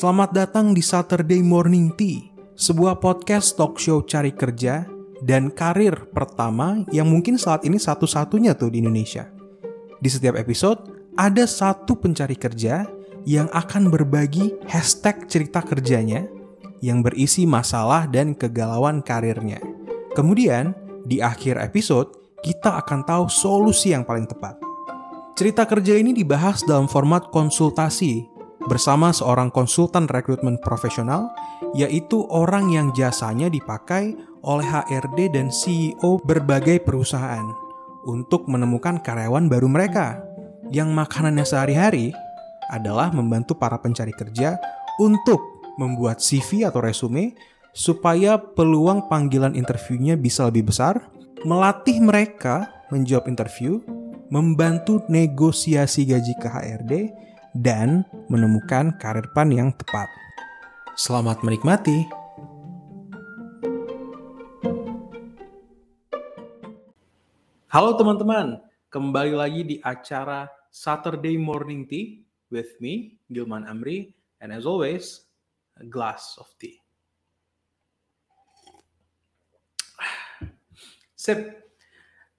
Selamat datang di Saturday Morning Tea, sebuah podcast talk show cari kerja dan karir pertama yang mungkin saat ini satu-satunya tuh di Indonesia. Di setiap episode, ada satu pencari kerja yang akan berbagi hashtag cerita kerjanya yang berisi masalah dan kegalauan karirnya. Kemudian, di akhir episode, kita akan tahu solusi yang paling tepat. Cerita kerja ini dibahas dalam format konsultasi bersama seorang konsultan rekrutmen profesional, yaitu orang yang jasanya dipakai oleh HRD dan CEO berbagai perusahaan untuk menemukan karyawan baru mereka. Yang makanannya sehari-hari adalah membantu para pencari kerja untuk membuat CV atau resume supaya peluang panggilan interviewnya bisa lebih besar, melatih mereka menjawab interview, membantu negosiasi gaji ke HRD, dan menemukan karir pan yang tepat. Selamat menikmati. Halo teman-teman, kembali lagi di acara Saturday Morning Tea with me, Gilman Amri, and as always, a glass of tea. Sip,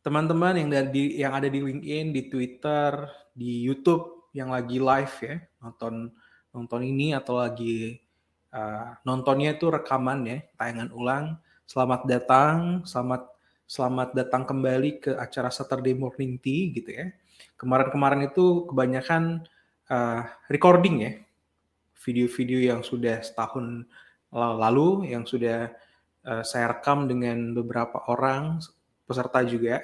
teman-teman yang ada di yang ada di LinkedIn, di Twitter, di YouTube yang lagi live ya nonton nonton ini atau lagi uh, nontonnya itu rekaman ya tayangan ulang. Selamat datang, selamat selamat datang kembali ke acara Saturday Morning Tea gitu ya. Kemarin-kemarin itu kebanyakan uh, recording ya video-video yang sudah setahun lalu yang sudah uh, saya rekam dengan beberapa orang peserta juga.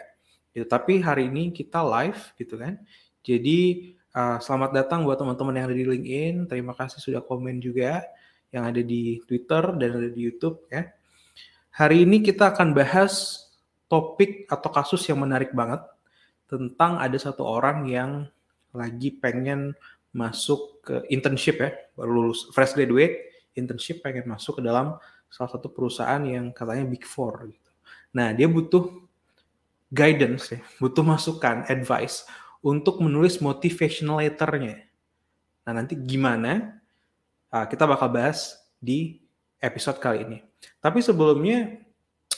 Gitu. Tapi hari ini kita live gitu kan. Jadi Uh, selamat datang buat teman-teman yang ada di LinkedIn. Terima kasih sudah komen juga yang ada di Twitter dan ada di YouTube ya. Hari ini kita akan bahas topik atau kasus yang menarik banget tentang ada satu orang yang lagi pengen masuk ke internship ya, baru lulus fresh graduate, internship pengen masuk ke dalam salah satu perusahaan yang katanya Big Four gitu. Nah, dia butuh guidance ya, butuh masukan, advice untuk menulis motivational letternya. Nah, nanti gimana? Uh, kita bakal bahas di episode kali ini. Tapi sebelumnya,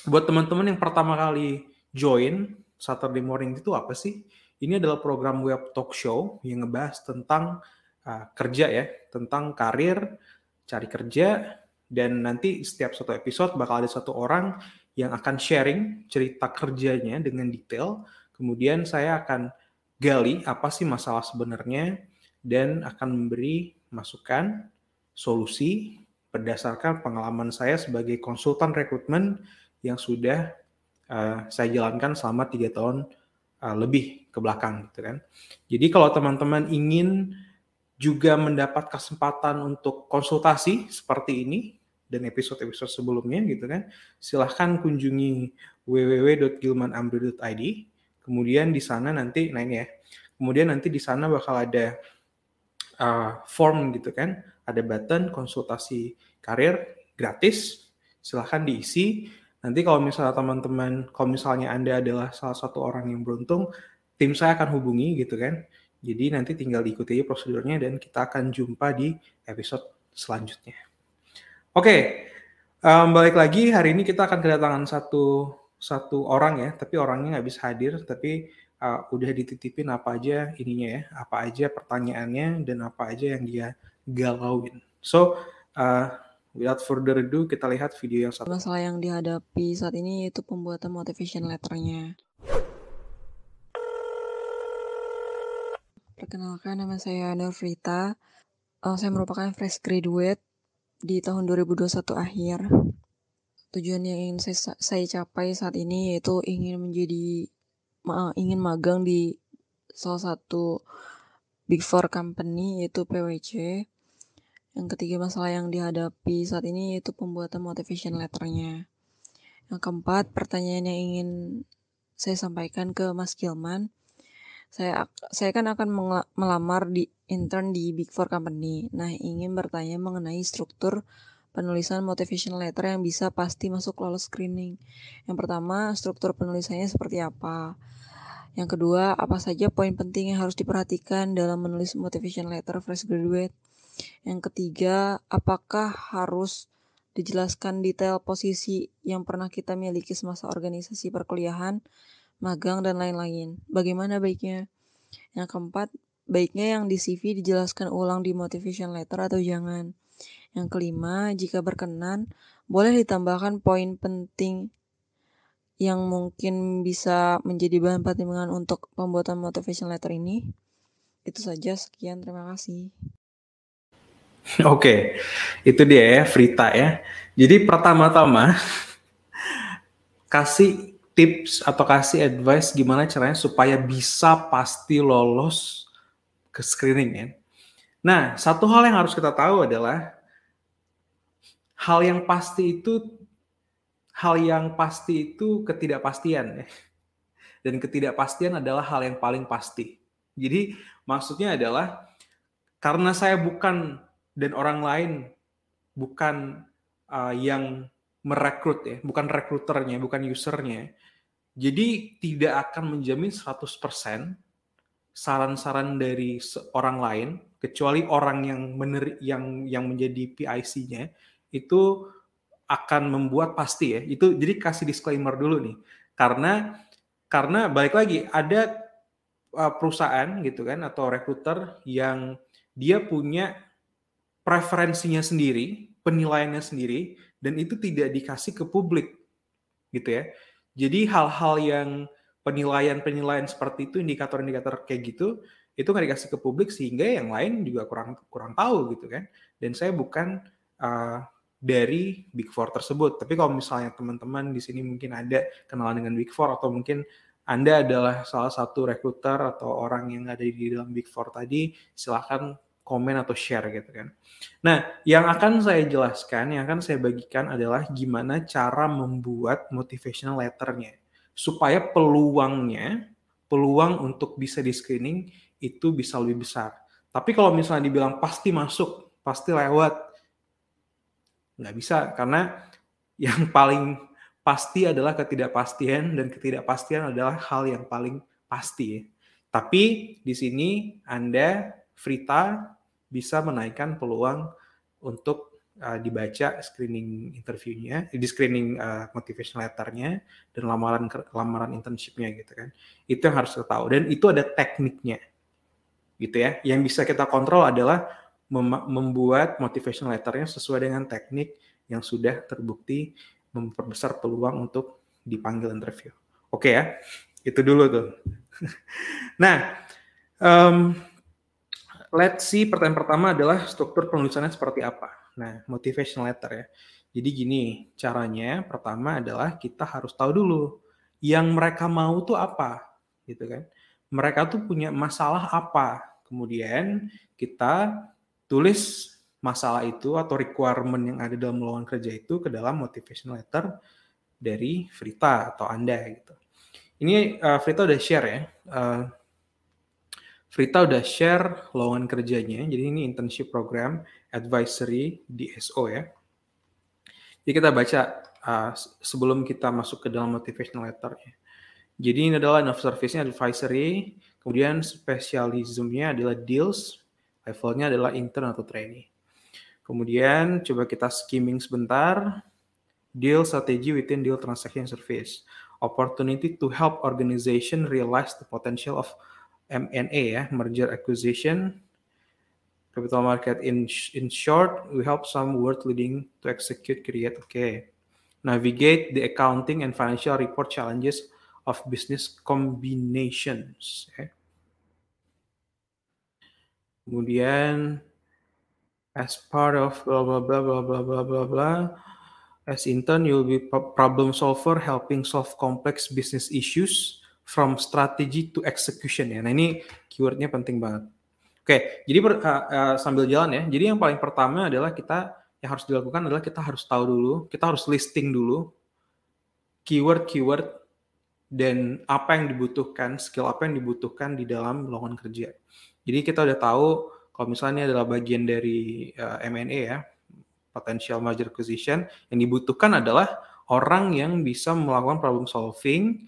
buat teman-teman yang pertama kali join Saturday Morning itu apa sih? Ini adalah program web talk show yang ngebahas tentang uh, kerja ya, tentang karir, cari kerja, dan nanti setiap satu episode bakal ada satu orang yang akan sharing cerita kerjanya dengan detail. Kemudian saya akan gali apa sih masalah sebenarnya dan akan memberi masukan, solusi berdasarkan pengalaman saya sebagai konsultan rekrutmen yang sudah uh, saya jalankan selama tiga tahun uh, lebih ke belakang gitu kan. Jadi kalau teman-teman ingin juga mendapat kesempatan untuk konsultasi seperti ini dan episode-episode sebelumnya gitu kan, silahkan kunjungi www.gilmanamri.id Kemudian di sana nanti, nah ini ya, kemudian nanti di sana bakal ada uh, form gitu kan, ada button konsultasi karir gratis, silahkan diisi. Nanti kalau misalnya teman-teman, kalau misalnya Anda adalah salah satu orang yang beruntung, tim saya akan hubungi gitu kan. Jadi nanti tinggal diikuti prosedurnya dan kita akan jumpa di episode selanjutnya. Oke, um, balik lagi hari ini kita akan kedatangan satu satu orang ya, tapi orangnya nggak bisa hadir, tapi uh, udah dititipin apa aja ininya ya, apa aja pertanyaannya dan apa aja yang dia galauin. So, uh, without further ado, kita lihat video yang satu. Masalah yang dihadapi saat ini yaitu pembuatan motivation letternya. Perkenalkan nama saya Norvrita. Uh, saya merupakan fresh graduate di tahun 2021 akhir tujuan yang ingin saya, saya capai saat ini yaitu ingin menjadi ma, ingin magang di salah satu big four company yaitu PwC. Yang ketiga masalah yang dihadapi saat ini yaitu pembuatan motivation letternya. Yang keempat pertanyaan yang ingin saya sampaikan ke Mas Gilman. Saya saya kan akan melamar di intern di Big Four Company. Nah, ingin bertanya mengenai struktur penulisan motivation letter yang bisa pasti masuk lolos screening. Yang pertama, struktur penulisannya seperti apa. Yang kedua, apa saja poin penting yang harus diperhatikan dalam menulis motivation letter fresh graduate. Yang ketiga, apakah harus dijelaskan detail posisi yang pernah kita miliki semasa organisasi perkuliahan, magang, dan lain-lain. Bagaimana baiknya? Yang keempat, baiknya yang di CV dijelaskan ulang di motivation letter atau jangan. Yang kelima, jika berkenan, boleh ditambahkan poin penting yang mungkin bisa menjadi bahan pertimbangan untuk pembuatan motivation letter ini. Itu saja, sekian, terima kasih. Oke, itu dia ya, Frita ya. Jadi pertama-tama, kasih tips atau kasih advice gimana caranya supaya bisa pasti lolos ke screening ya. Nah, satu hal yang harus kita tahu adalah hal yang pasti itu hal yang pasti itu ketidakpastian ya. Dan ketidakpastian adalah hal yang paling pasti. Jadi maksudnya adalah karena saya bukan dan orang lain bukan uh, yang merekrut ya, bukan rekruternya, bukan usernya. Jadi tidak akan menjamin 100% saran-saran dari orang lain kecuali orang yang mener yang yang menjadi PIC-nya itu akan membuat pasti ya. Itu jadi kasih disclaimer dulu nih. Karena karena balik lagi ada uh, perusahaan gitu kan atau rekruter yang dia punya preferensinya sendiri, penilaiannya sendiri dan itu tidak dikasih ke publik gitu ya. Jadi hal-hal yang penilaian-penilaian seperti itu indikator-indikator kayak gitu itu nggak dikasih ke publik sehingga yang lain juga kurang kurang tahu gitu kan. Dan saya bukan uh, dari Big Four tersebut. Tapi kalau misalnya teman-teman di sini mungkin ada kenalan dengan Big Four atau mungkin Anda adalah salah satu rekruter atau orang yang ada di dalam Big Four tadi, silahkan komen atau share gitu kan. Nah, yang akan saya jelaskan, yang akan saya bagikan adalah gimana cara membuat motivational letternya supaya peluangnya, peluang untuk bisa di screening itu bisa lebih besar. Tapi kalau misalnya dibilang pasti masuk, pasti lewat, nggak bisa karena yang paling pasti adalah ketidakpastian dan ketidakpastian adalah hal yang paling pasti. Tapi di sini Anda Frita bisa menaikkan peluang untuk uh, dibaca screening interviewnya, di screening uh, motivation letternya dan lamaran lamaran internshipnya gitu kan. Itu yang harus kita tahu dan itu ada tekniknya gitu ya. Yang bisa kita kontrol adalah membuat motivation letternya sesuai dengan teknik yang sudah terbukti memperbesar peluang untuk dipanggil interview. Oke ya, itu dulu tuh. nah, um, let's see pertanyaan pertama adalah struktur penulisannya seperti apa. Nah, motivation letter ya. Jadi gini, caranya pertama adalah kita harus tahu dulu yang mereka mau tuh apa, gitu kan. Mereka tuh punya masalah apa. Kemudian kita tulis masalah itu atau requirement yang ada dalam lowongan kerja itu ke dalam motivation letter dari Frita atau Anda gitu. Ini uh, Frita udah share ya. Uh, Frita udah share lowongan kerjanya. Jadi ini internship program advisory di SO ya. Jadi kita baca uh, sebelum kita masuk ke dalam motivational letter ya. Jadi ini adalah enough service-nya advisory, kemudian spesialismnya adalah deals, levelnya adalah intern atau trainee. Kemudian coba kita skimming sebentar. Deal strategy within deal transaction service. Opportunity to help organization realize the potential of M&A ya, merger acquisition, capital market in in short, we help some world leading to execute create okay. Navigate the accounting and financial report challenges of business combinations. Ya. Kemudian as part of blah blah blah blah blah blah blah blah. As intern, you'll be problem solver helping solve complex business issues from strategy to execution ya. Nah ini keywordnya penting banget. Oke, jadi uh, uh, sambil jalan ya. Jadi yang paling pertama adalah kita yang harus dilakukan adalah kita harus tahu dulu, kita harus listing dulu keyword-keyword dan apa yang dibutuhkan, skill apa yang dibutuhkan di dalam lowongan kerja. Jadi kita udah tahu kalau misalnya ini adalah bagian dari uh, eh, M&A ya, potential merger acquisition, yang dibutuhkan adalah orang yang bisa melakukan problem solving,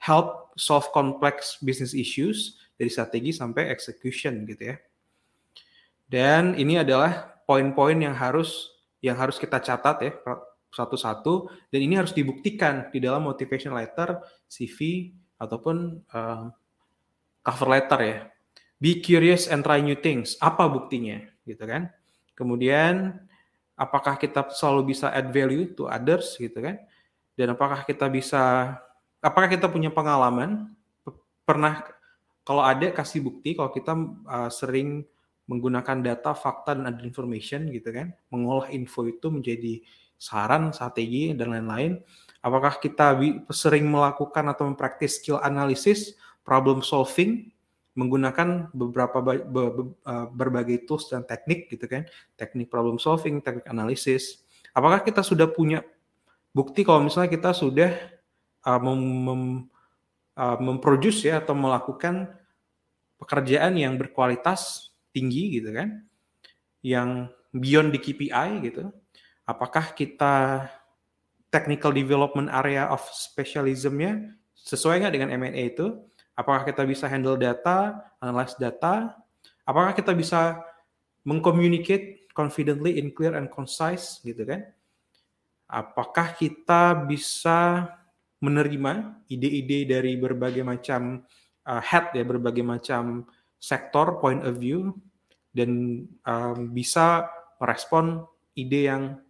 help solve complex business issues dari strategi sampai execution gitu ya. Dan ini adalah poin-poin yang harus yang harus kita catat ya satu-satu dan ini harus dibuktikan di dalam motivation letter, CV ataupun uh, cover letter ya. Be curious and try new things. Apa buktinya gitu kan? Kemudian apakah kita selalu bisa add value to others gitu kan? Dan apakah kita bisa apakah kita punya pengalaman pernah kalau ada kasih bukti kalau kita uh, sering menggunakan data, fakta, dan ada information gitu kan, mengolah info itu menjadi saran, strategi, dan lain-lain. Apakah kita sering melakukan atau mempraktis skill analysis, problem solving, menggunakan beberapa eh, berbagai tools dan teknik gitu kan, teknik problem solving, teknik analisis. Apakah kita sudah punya bukti kalau misalnya kita sudah uh, mem, mem, uh, memproduce ya atau melakukan pekerjaan yang berkualitas tinggi gitu kan, yang beyond the KPI gitu. Apakah kita technical development area of specialismnya sesuai nggak dengan M&A itu? Apakah kita bisa handle data, analyze data? Apakah kita bisa mengcommunicate confidently in clear and concise gitu kan? Apakah kita bisa menerima ide-ide dari berbagai macam uh, head ya, berbagai macam sektor point of view dan um, bisa merespon ide yang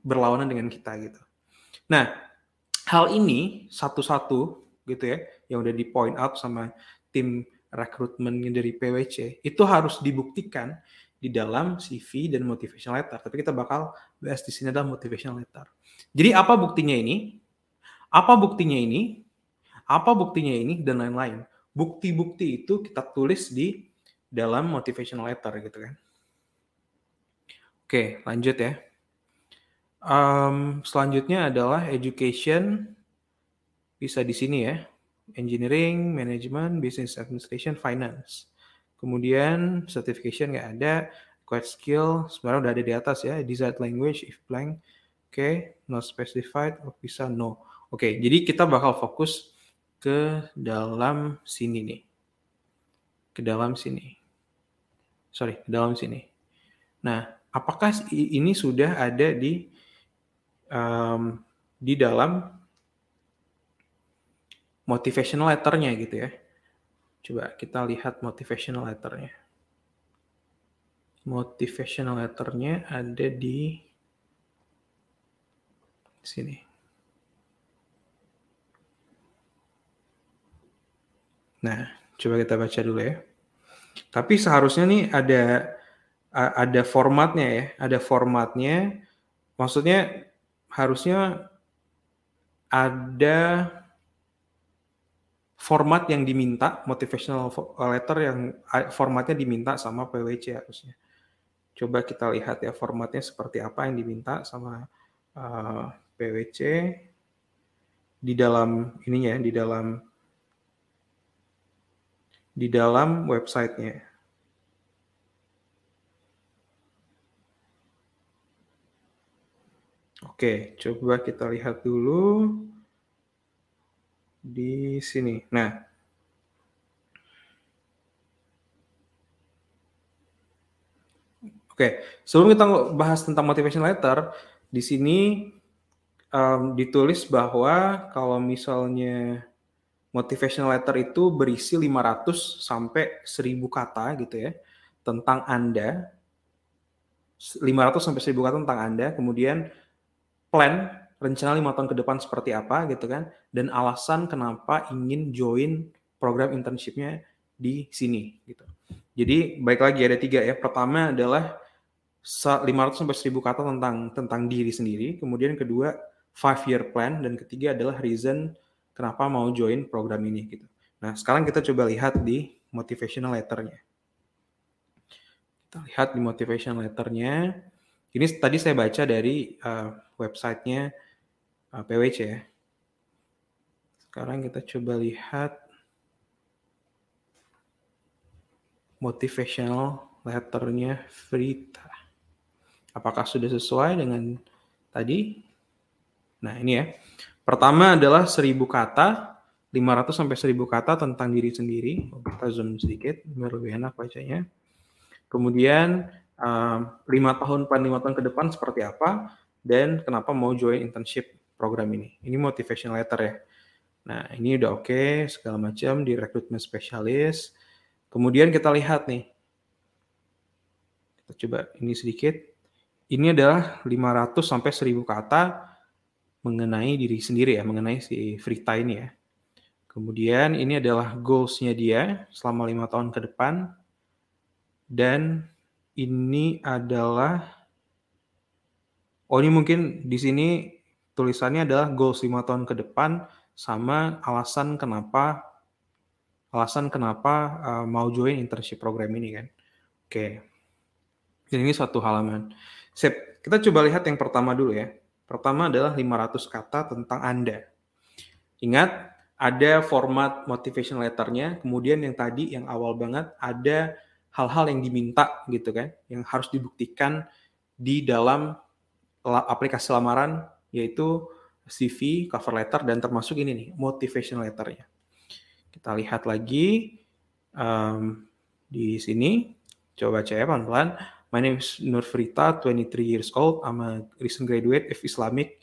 berlawanan dengan kita gitu. Nah, hal ini satu-satu gitu ya, yang udah di point out sama tim rekrutmennya dari PwC, itu harus dibuktikan di dalam CV dan motivation letter. Tapi kita bakal bahas di sini adalah motivation letter. Jadi apa buktinya ini? Apa buktinya ini? Apa buktinya ini dan lain-lain bukti-bukti itu kita tulis di dalam motivational letter gitu kan. Oke, lanjut ya. Um, selanjutnya adalah education bisa di sini ya. Engineering, management, business administration, finance. Kemudian certification nggak ada, quite skill sebenarnya udah ada di atas ya. Desired language if blank. Oke, okay. not specified, oh, bisa no. Oke, okay, jadi kita bakal fokus ke dalam sini nih. Ke dalam sini. Sorry, ke dalam sini. Nah, apakah ini sudah ada di um, di dalam motivational letternya gitu ya? Coba kita lihat motivational letternya. Motivational letternya ada di sini. Nah, coba kita baca dulu ya. Tapi seharusnya nih ada ada formatnya ya, ada formatnya. Maksudnya harusnya ada format yang diminta, motivational letter yang formatnya diminta sama PwC harusnya. Coba kita lihat ya formatnya seperti apa yang diminta sama uh, PwC di dalam ininya, di dalam di dalam websitenya. Oke, coba kita lihat dulu di sini. Nah, oke, sebelum kita bahas tentang motivation letter, di sini um, ditulis bahwa kalau misalnya motivational letter itu berisi 500 sampai 1000 kata gitu ya tentang Anda. 500 sampai 1000 kata tentang Anda, kemudian plan rencana lima tahun ke depan seperti apa gitu kan dan alasan kenapa ingin join program internshipnya di sini gitu. Jadi baik lagi ada tiga ya. Pertama adalah 500 sampai 1000 kata tentang tentang diri sendiri, kemudian kedua five year plan dan ketiga adalah reason kenapa mau join program ini gitu. Nah, sekarang kita coba lihat di motivational letternya. Kita lihat di motivational letternya. Ini tadi saya baca dari uh, websitenya uh, eh, PwC ya. Sekarang kita coba lihat motivational letternya Frita. Apakah sudah sesuai dengan tadi? Nah ini ya. Pertama adalah 1000 kata, 500 sampai 1000 kata tentang diri sendiri. Oh, kita zoom sedikit biar lebih enak bacanya. Kemudian lima tahun pan lima tahun ke depan seperti apa dan kenapa mau join internship program ini. Ini motivation letter ya. Nah, ini udah oke okay, segala macam di rekrutmen spesialis. Kemudian kita lihat nih. Kita coba ini sedikit. Ini adalah 500 sampai 1000 kata mengenai diri sendiri ya, mengenai si Frita ini ya. Kemudian ini adalah goals-nya dia selama lima tahun ke depan. Dan ini adalah oh ini mungkin di sini tulisannya adalah goals lima tahun ke depan sama alasan kenapa alasan kenapa uh, mau join internship program ini kan. Oke. Okay. Ini satu halaman. Sip, kita coba lihat yang pertama dulu ya. Pertama adalah 500 kata tentang Anda. Ingat, ada format motivation letternya, kemudian yang tadi yang awal banget ada hal-hal yang diminta gitu kan, yang harus dibuktikan di dalam aplikasi lamaran yaitu CV, cover letter dan termasuk ini nih motivation letternya. Kita lihat lagi um, di sini, coba baca ya pelan-pelan. My name is Nur Frita, 23 years old. I'm a recent graduate of Islamic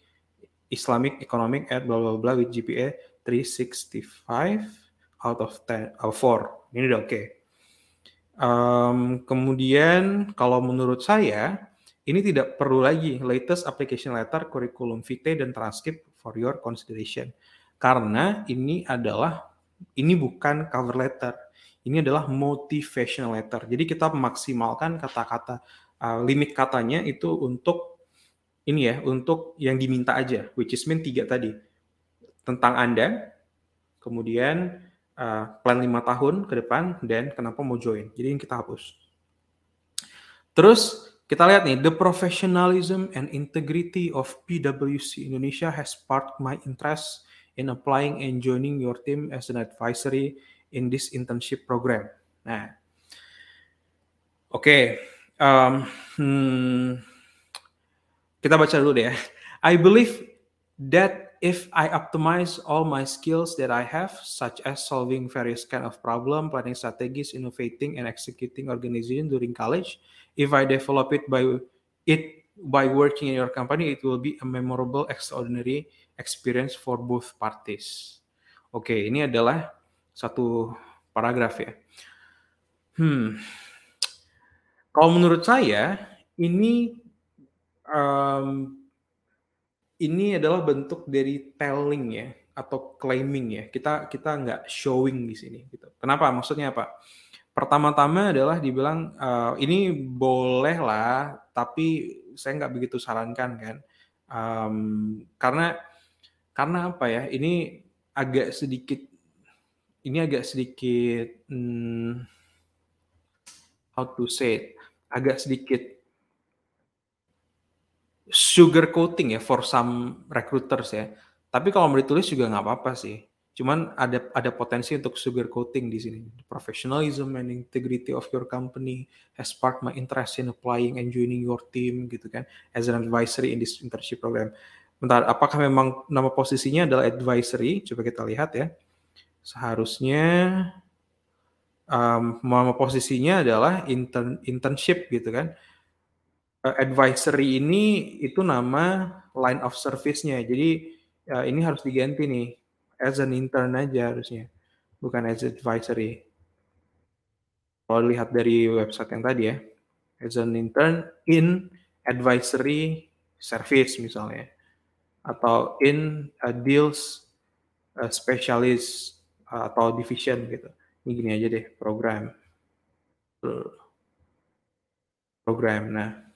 Islamic Economic at blah blah blah with GPA 365 out of 10 out of 4. Ini udah oke. Okay. Um, kemudian kalau menurut saya ini tidak perlu lagi latest application letter, curriculum vitae dan transcript for your consideration. Karena ini adalah ini bukan cover letter. Ini adalah motivational letter. Jadi kita memaksimalkan kata-kata uh, limit katanya itu untuk ini ya, untuk yang diminta aja, which is mean tiga tadi. Tentang Anda, kemudian uh, plan lima tahun ke depan dan kenapa mau join. Jadi ini kita hapus. Terus kita lihat nih, the professionalism and integrity of PwC Indonesia has sparked my interest in applying and joining your team as an advisory in this internship program. Nah, oke, okay. um, hmm, kita baca dulu deh ya. I believe that if I optimize all my skills that I have, such as solving various kind of problem, planning strategies, innovating, and executing organization during college, if I develop it by it by working in your company, it will be a memorable, extraordinary experience for both parties. Oke, okay, ini adalah satu paragraf ya. Hmm, kalau menurut saya ini um, ini adalah bentuk dari telling ya atau claiming ya. Kita kita nggak showing di sini gitu. Kenapa? Maksudnya apa? Pertama-tama adalah dibilang uh, ini boleh lah, tapi saya nggak begitu sarankan kan. Um, karena karena apa ya? Ini agak sedikit ini agak sedikit hmm, how to say it, agak sedikit sugar coating ya for some recruiters ya. Tapi kalau mau ditulis juga nggak apa-apa sih. Cuman ada ada potensi untuk sugar coating di sini. professionalism and integrity of your company has sparked my interest in applying and joining your team gitu kan as an advisory in this internship program. Bentar, apakah memang nama posisinya adalah advisory? Coba kita lihat ya. Seharusnya um, nama posisinya adalah intern internship gitu kan uh, advisory ini itu nama line of service-nya. Jadi uh, ini harus diganti nih as an intern aja harusnya, bukan as advisory. Kalau lihat dari website yang tadi ya, as an intern in advisory service misalnya, atau in a deals a specialist atau division gitu. Ini gini aja deh program. Program. Nah,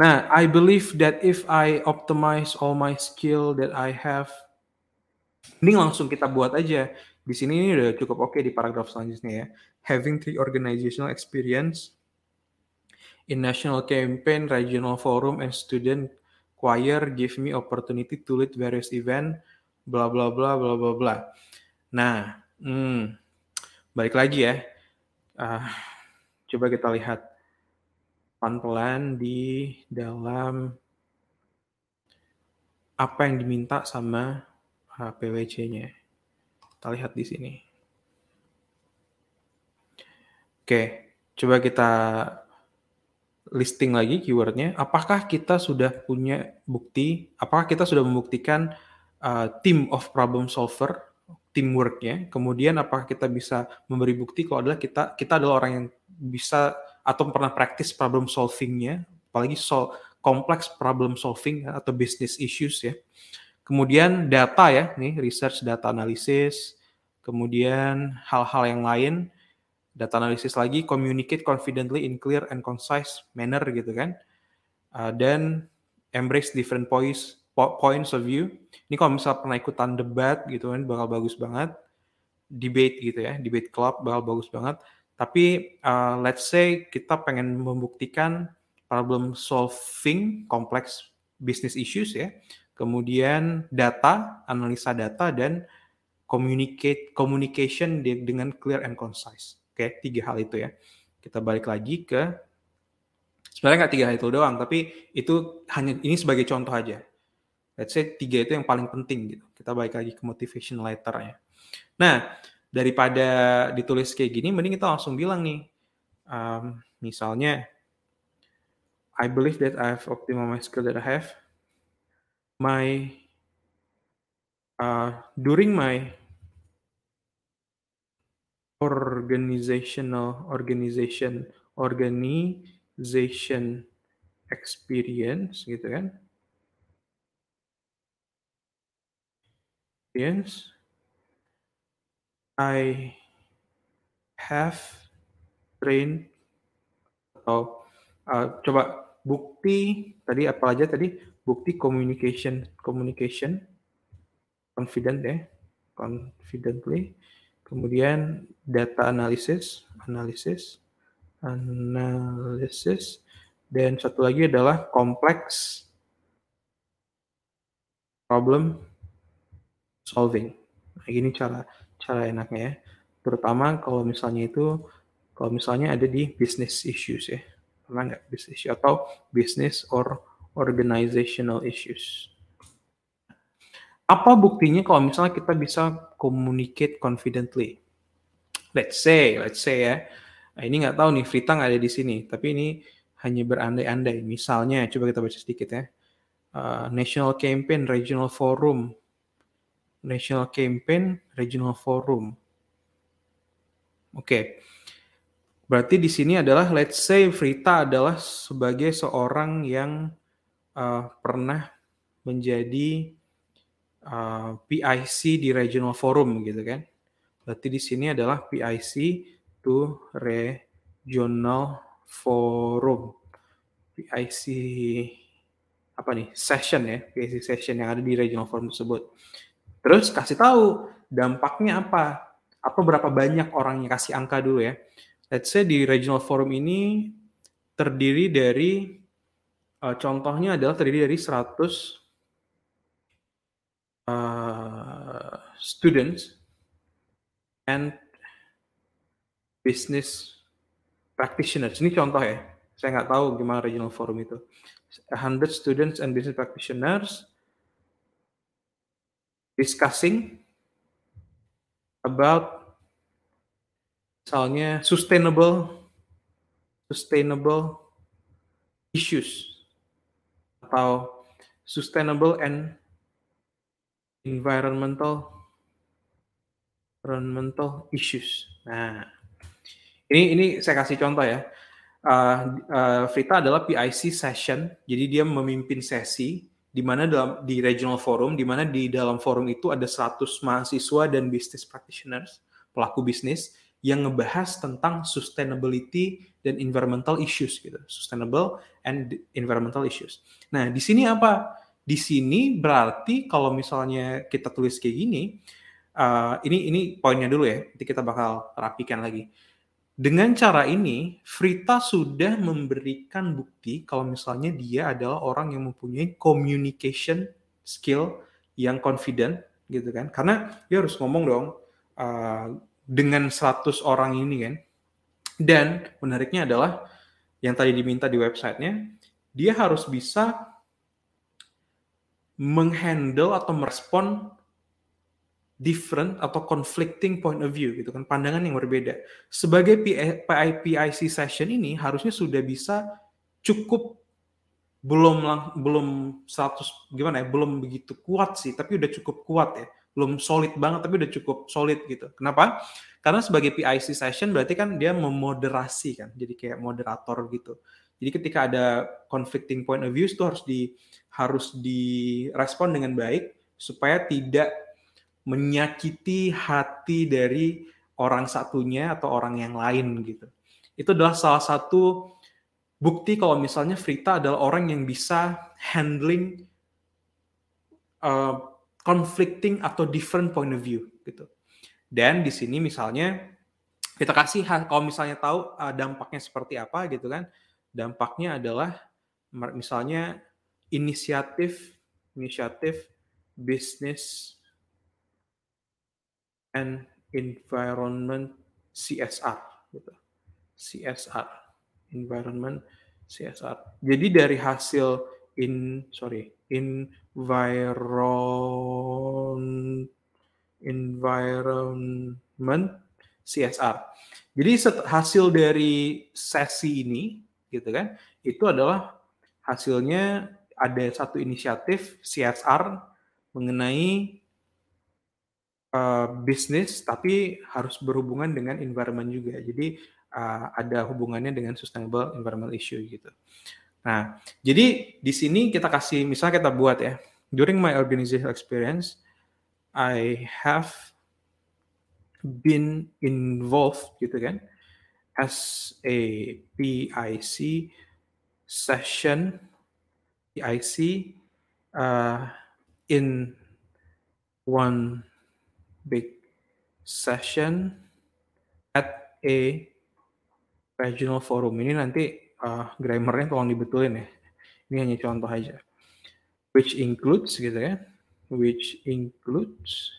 Nah, I believe that if I optimize all my skill that I have, ini langsung kita buat aja. Di sini ini udah cukup oke okay di paragraf selanjutnya ya. Having three organizational experience in national campaign, regional forum, and student choir give me opportunity to lead various event, bla bla bla bla bla bla. Nah, hmm, balik lagi ya. Uh, coba kita lihat pelan-pelan di dalam apa yang diminta sama uh, PwC-nya. Kita lihat di sini. Oke, coba kita listing lagi keywordnya. Apakah kita sudah punya bukti? Apakah kita sudah membuktikan uh, team of problem solver, teamworknya? Kemudian apakah kita bisa memberi bukti kalau adalah kita kita adalah orang yang bisa atau pernah praktis problem solvingnya, apalagi sol kompleks problem solving atau business issues ya. Kemudian data ya, nih research data analysis, kemudian hal-hal yang lain data analisis lagi, communicate confidently in clear and concise manner gitu kan. Uh, dan embrace different points points of view. Ini kalau misal pernah ikutan debat gitu kan bakal bagus banget. Debate gitu ya, debate club bakal bagus banget. Tapi uh, let's say kita pengen membuktikan problem solving kompleks business issues ya. Kemudian data, analisa data dan communicate communication dengan clear and concise. Oke, tiga hal itu ya. Kita balik lagi ke sebenarnya nggak tiga hal itu doang, tapi itu hanya ini sebagai contoh aja. Let's say tiga itu yang paling penting gitu. Kita balik lagi ke motivation letternya. Nah, daripada ditulis kayak gini, mending kita langsung bilang nih, um, misalnya, I believe that I have optimal my skill that I have. My uh, during my organizational organization organization experience gitu kan experience I have trained atau uh, coba bukti tadi apa aja tadi? Bukti communication communication. Confident ya confidently. Kemudian data analisis, analisis, analisis, dan satu lagi adalah kompleks problem solving. Nah, ini cara cara enaknya ya. Terutama kalau misalnya itu kalau misalnya ada di business issues ya. Pernah nggak business issue atau business or organizational issues. Apa buktinya kalau misalnya kita bisa communicate confidently? Let's say, let's say ya. Nah, ini nggak tahu nih, Frita nggak ada di sini, tapi ini hanya berandai-andai. Misalnya, coba kita baca sedikit ya. Uh, National Campaign Regional Forum. National Campaign Regional Forum. Oke. Okay. Berarti di sini adalah let's say Frita adalah sebagai seorang yang uh, pernah menjadi uh, PIC di regional forum gitu kan. Berarti di sini adalah PIC to regional forum. PIC apa nih? Session ya, PIC session yang ada di regional forum tersebut. Terus kasih tahu dampaknya apa? Apa berapa banyak orangnya kasih angka dulu ya. Let's say di regional forum ini terdiri dari uh, contohnya adalah terdiri dari 100 uh, students and business practitioners. Ini contoh ya. Saya nggak tahu gimana regional forum itu. 100 students and business practitioners discussing about misalnya sustainable sustainable issues atau sustainable and environmental environmental issues. Nah, ini ini saya kasih contoh ya. Uh, uh, Frita adalah PIC session, jadi dia memimpin sesi di mana dalam di regional forum, di mana di dalam forum itu ada 100 mahasiswa dan business practitioners, pelaku bisnis yang ngebahas tentang sustainability dan environmental issues gitu, sustainable and environmental issues. Nah, di sini apa? Di sini berarti kalau misalnya kita tulis kayak gini, uh, ini ini poinnya dulu ya. Nanti kita bakal rapikan lagi. Dengan cara ini, Frita sudah memberikan bukti kalau misalnya dia adalah orang yang mempunyai communication skill yang confident gitu kan. Karena dia harus ngomong dong uh, dengan 100 orang ini kan. Dan menariknya adalah yang tadi diminta di websitenya, dia harus bisa menghandle atau merespon different atau conflicting point of view gitu kan pandangan yang berbeda. Sebagai PIPIC session ini harusnya sudah bisa cukup belum belum 100 gimana ya belum begitu kuat sih tapi udah cukup kuat ya. Belum solid banget tapi udah cukup solid gitu. Kenapa? Karena sebagai PIC session berarti kan dia memoderasi kan jadi kayak moderator gitu. Jadi ketika ada conflicting point of view itu harus di harus direspon dengan baik supaya tidak menyakiti hati dari orang satunya atau orang yang lain gitu. Itu adalah salah satu bukti kalau misalnya Frita adalah orang yang bisa handling uh, conflicting atau different point of view gitu. Dan di sini misalnya kita kasih kalau misalnya tahu uh, dampaknya seperti apa gitu kan. Dampaknya adalah misalnya inisiatif inisiatif bisnis and environment CSR gitu. CSR, environment CSR. Jadi dari hasil in sorry, environ environment CSR. Jadi hasil dari sesi ini gitu kan, itu adalah hasilnya ada satu inisiatif CSR mengenai uh, bisnis tapi harus berhubungan dengan environment juga. Jadi uh, ada hubungannya dengan sustainable environmental issue gitu. Nah, jadi di sini kita kasih misalnya kita buat ya. During my organizational experience, I have been involved gitu kan as a PIC session PIC uh, in one big session at a regional forum. Ini nanti uh, grammarnya tolong dibetulin ya. Ini hanya contoh aja. Which includes gitu ya. Which includes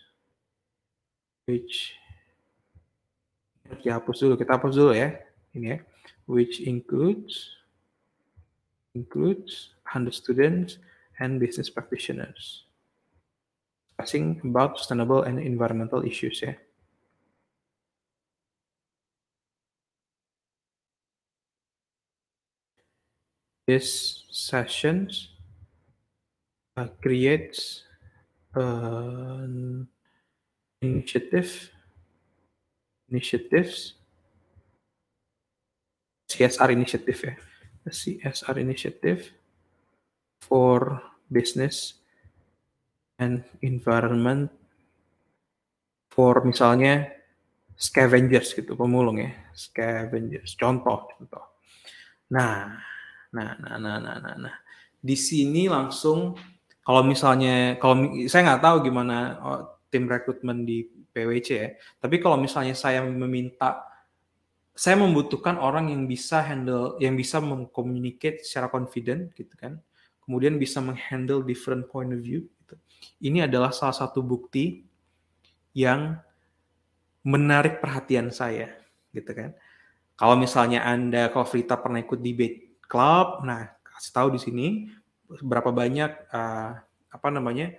which kita hapus dulu, kita hapus dulu ya. Ini ya. Which includes includes 100 students and business practitioners discussing about sustainable and environmental issues ya. This sessions uh, creates an initiative initiatives CSR initiative ya. CSR initiative for business and environment for misalnya scavengers gitu pemulung ya scavengers. Contoh contoh. Nah nah nah nah nah nah, nah. di sini langsung kalau misalnya kalau saya nggak tahu gimana oh, tim rekrutmen di PwC ya. Tapi kalau misalnya saya meminta saya membutuhkan orang yang bisa handle yang bisa mengcommunicate secara confident gitu kan. Kemudian bisa menghandle different point of view ini adalah salah satu bukti yang menarik perhatian saya, gitu kan. Kalau misalnya Anda, kalau Frita pernah ikut debate club, nah kasih tahu di sini berapa banyak uh, apa namanya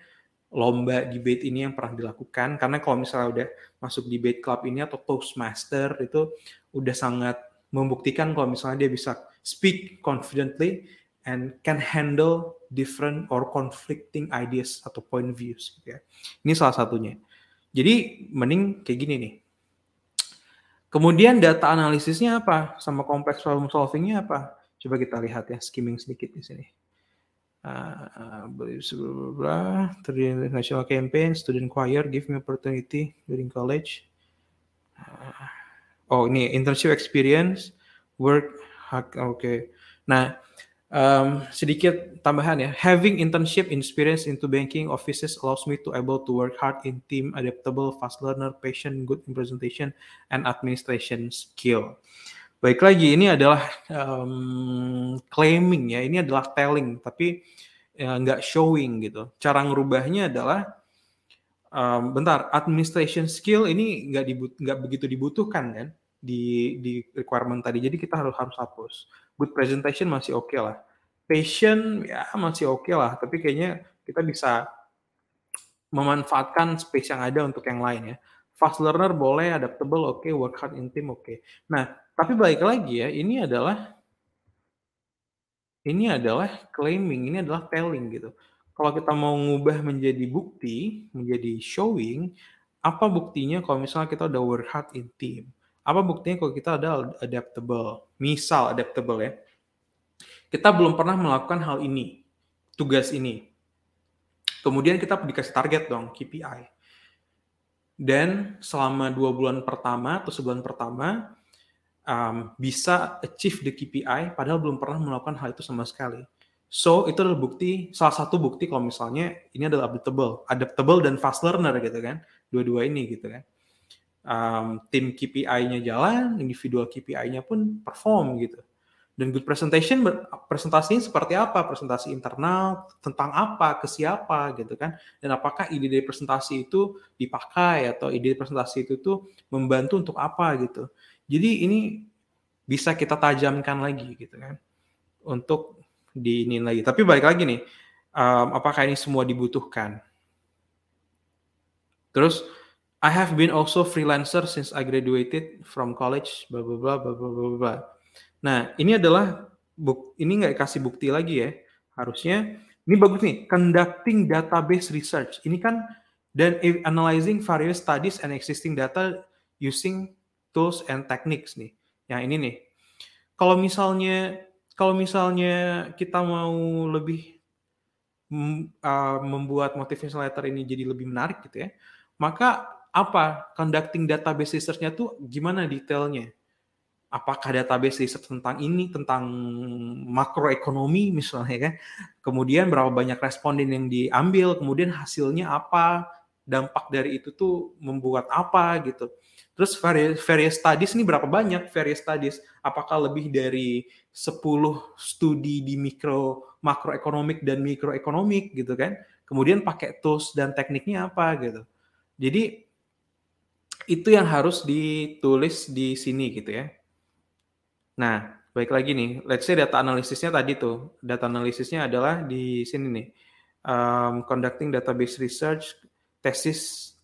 lomba debate ini yang pernah dilakukan. Karena kalau misalnya udah masuk debate club ini atau Toastmaster itu udah sangat membuktikan kalau misalnya dia bisa speak confidently and can handle different or conflicting ideas atau point views gitu ya. Ini salah satunya. Jadi mending kayak gini nih. Kemudian data analisisnya apa? Sama kompleks problem solvingnya apa? Coba kita lihat ya, skimming sedikit di sini. Uh, national campaign, student choir, give me opportunity during college. Uh, oh ini internship experience, work, oke. Okay. Nah Um, sedikit tambahan ya, having internship experience into banking offices allows me to able to work hard in team, adaptable, fast learner, patient, good in presentation, and administration skill. Baik lagi, ini adalah um, claiming ya, ini adalah telling, tapi ya, nggak showing gitu. Cara ngerubahnya adalah, um, bentar, administration skill ini nggak dibut, begitu dibutuhkan kan di di requirement tadi, jadi kita harus harus hapus good presentation masih oke okay lah. Passion ya masih oke okay lah, tapi kayaknya kita bisa memanfaatkan space yang ada untuk yang lain ya. Fast learner boleh, adaptable oke, okay, work hard in team oke. Okay. Nah, tapi balik lagi ya, ini adalah ini adalah claiming, ini adalah telling gitu. Kalau kita mau ngubah menjadi bukti, menjadi showing, apa buktinya kalau misalnya kita udah work hard in team? Apa buktinya kalau kita ada adaptable? Misal adaptable ya. Kita belum pernah melakukan hal ini, tugas ini. Kemudian kita dikasih target dong, KPI. Dan selama dua bulan pertama atau sebulan pertama, um, bisa achieve the KPI, padahal belum pernah melakukan hal itu sama sekali. So, itu adalah bukti, salah satu bukti kalau misalnya ini adalah adaptable. Adaptable dan fast learner gitu kan. Dua-dua ini gitu kan um, tim KPI-nya jalan, individual KPI-nya pun perform gitu. Dan good presentation presentasinya seperti apa? Presentasi internal tentang apa, ke siapa gitu kan? Dan apakah ide dari presentasi itu dipakai atau ide presentasi itu tuh membantu untuk apa gitu. Jadi ini bisa kita tajamkan lagi gitu kan. Untuk di ini lagi. Tapi balik lagi nih, um, apakah ini semua dibutuhkan? Terus I have been also freelancer since I graduated from college, bla bla bla bla bla bla. Nah, ini adalah buk, ini nggak kasih bukti lagi ya. Harusnya ini bagus nih, conducting database research. Ini kan dan analyzing various studies and existing data using tools and techniques nih. Yang ini nih. Kalau misalnya kalau misalnya kita mau lebih uh, membuat motivation letter ini jadi lebih menarik gitu ya, maka apa conducting database research-nya tuh gimana detailnya? Apakah database research tentang ini, tentang makroekonomi misalnya kan? Kemudian berapa banyak responden yang diambil, kemudian hasilnya apa, dampak dari itu tuh membuat apa gitu. Terus various, various studies ini berapa banyak various studies? Apakah lebih dari 10 studi di mikro makroekonomik dan mikroekonomik gitu kan? Kemudian pakai tools dan tekniknya apa gitu. Jadi itu yang harus ditulis di sini gitu ya. Nah, baik lagi nih, let's say data analisisnya tadi tuh, data analisisnya adalah di sini nih, um, conducting database research, thesis,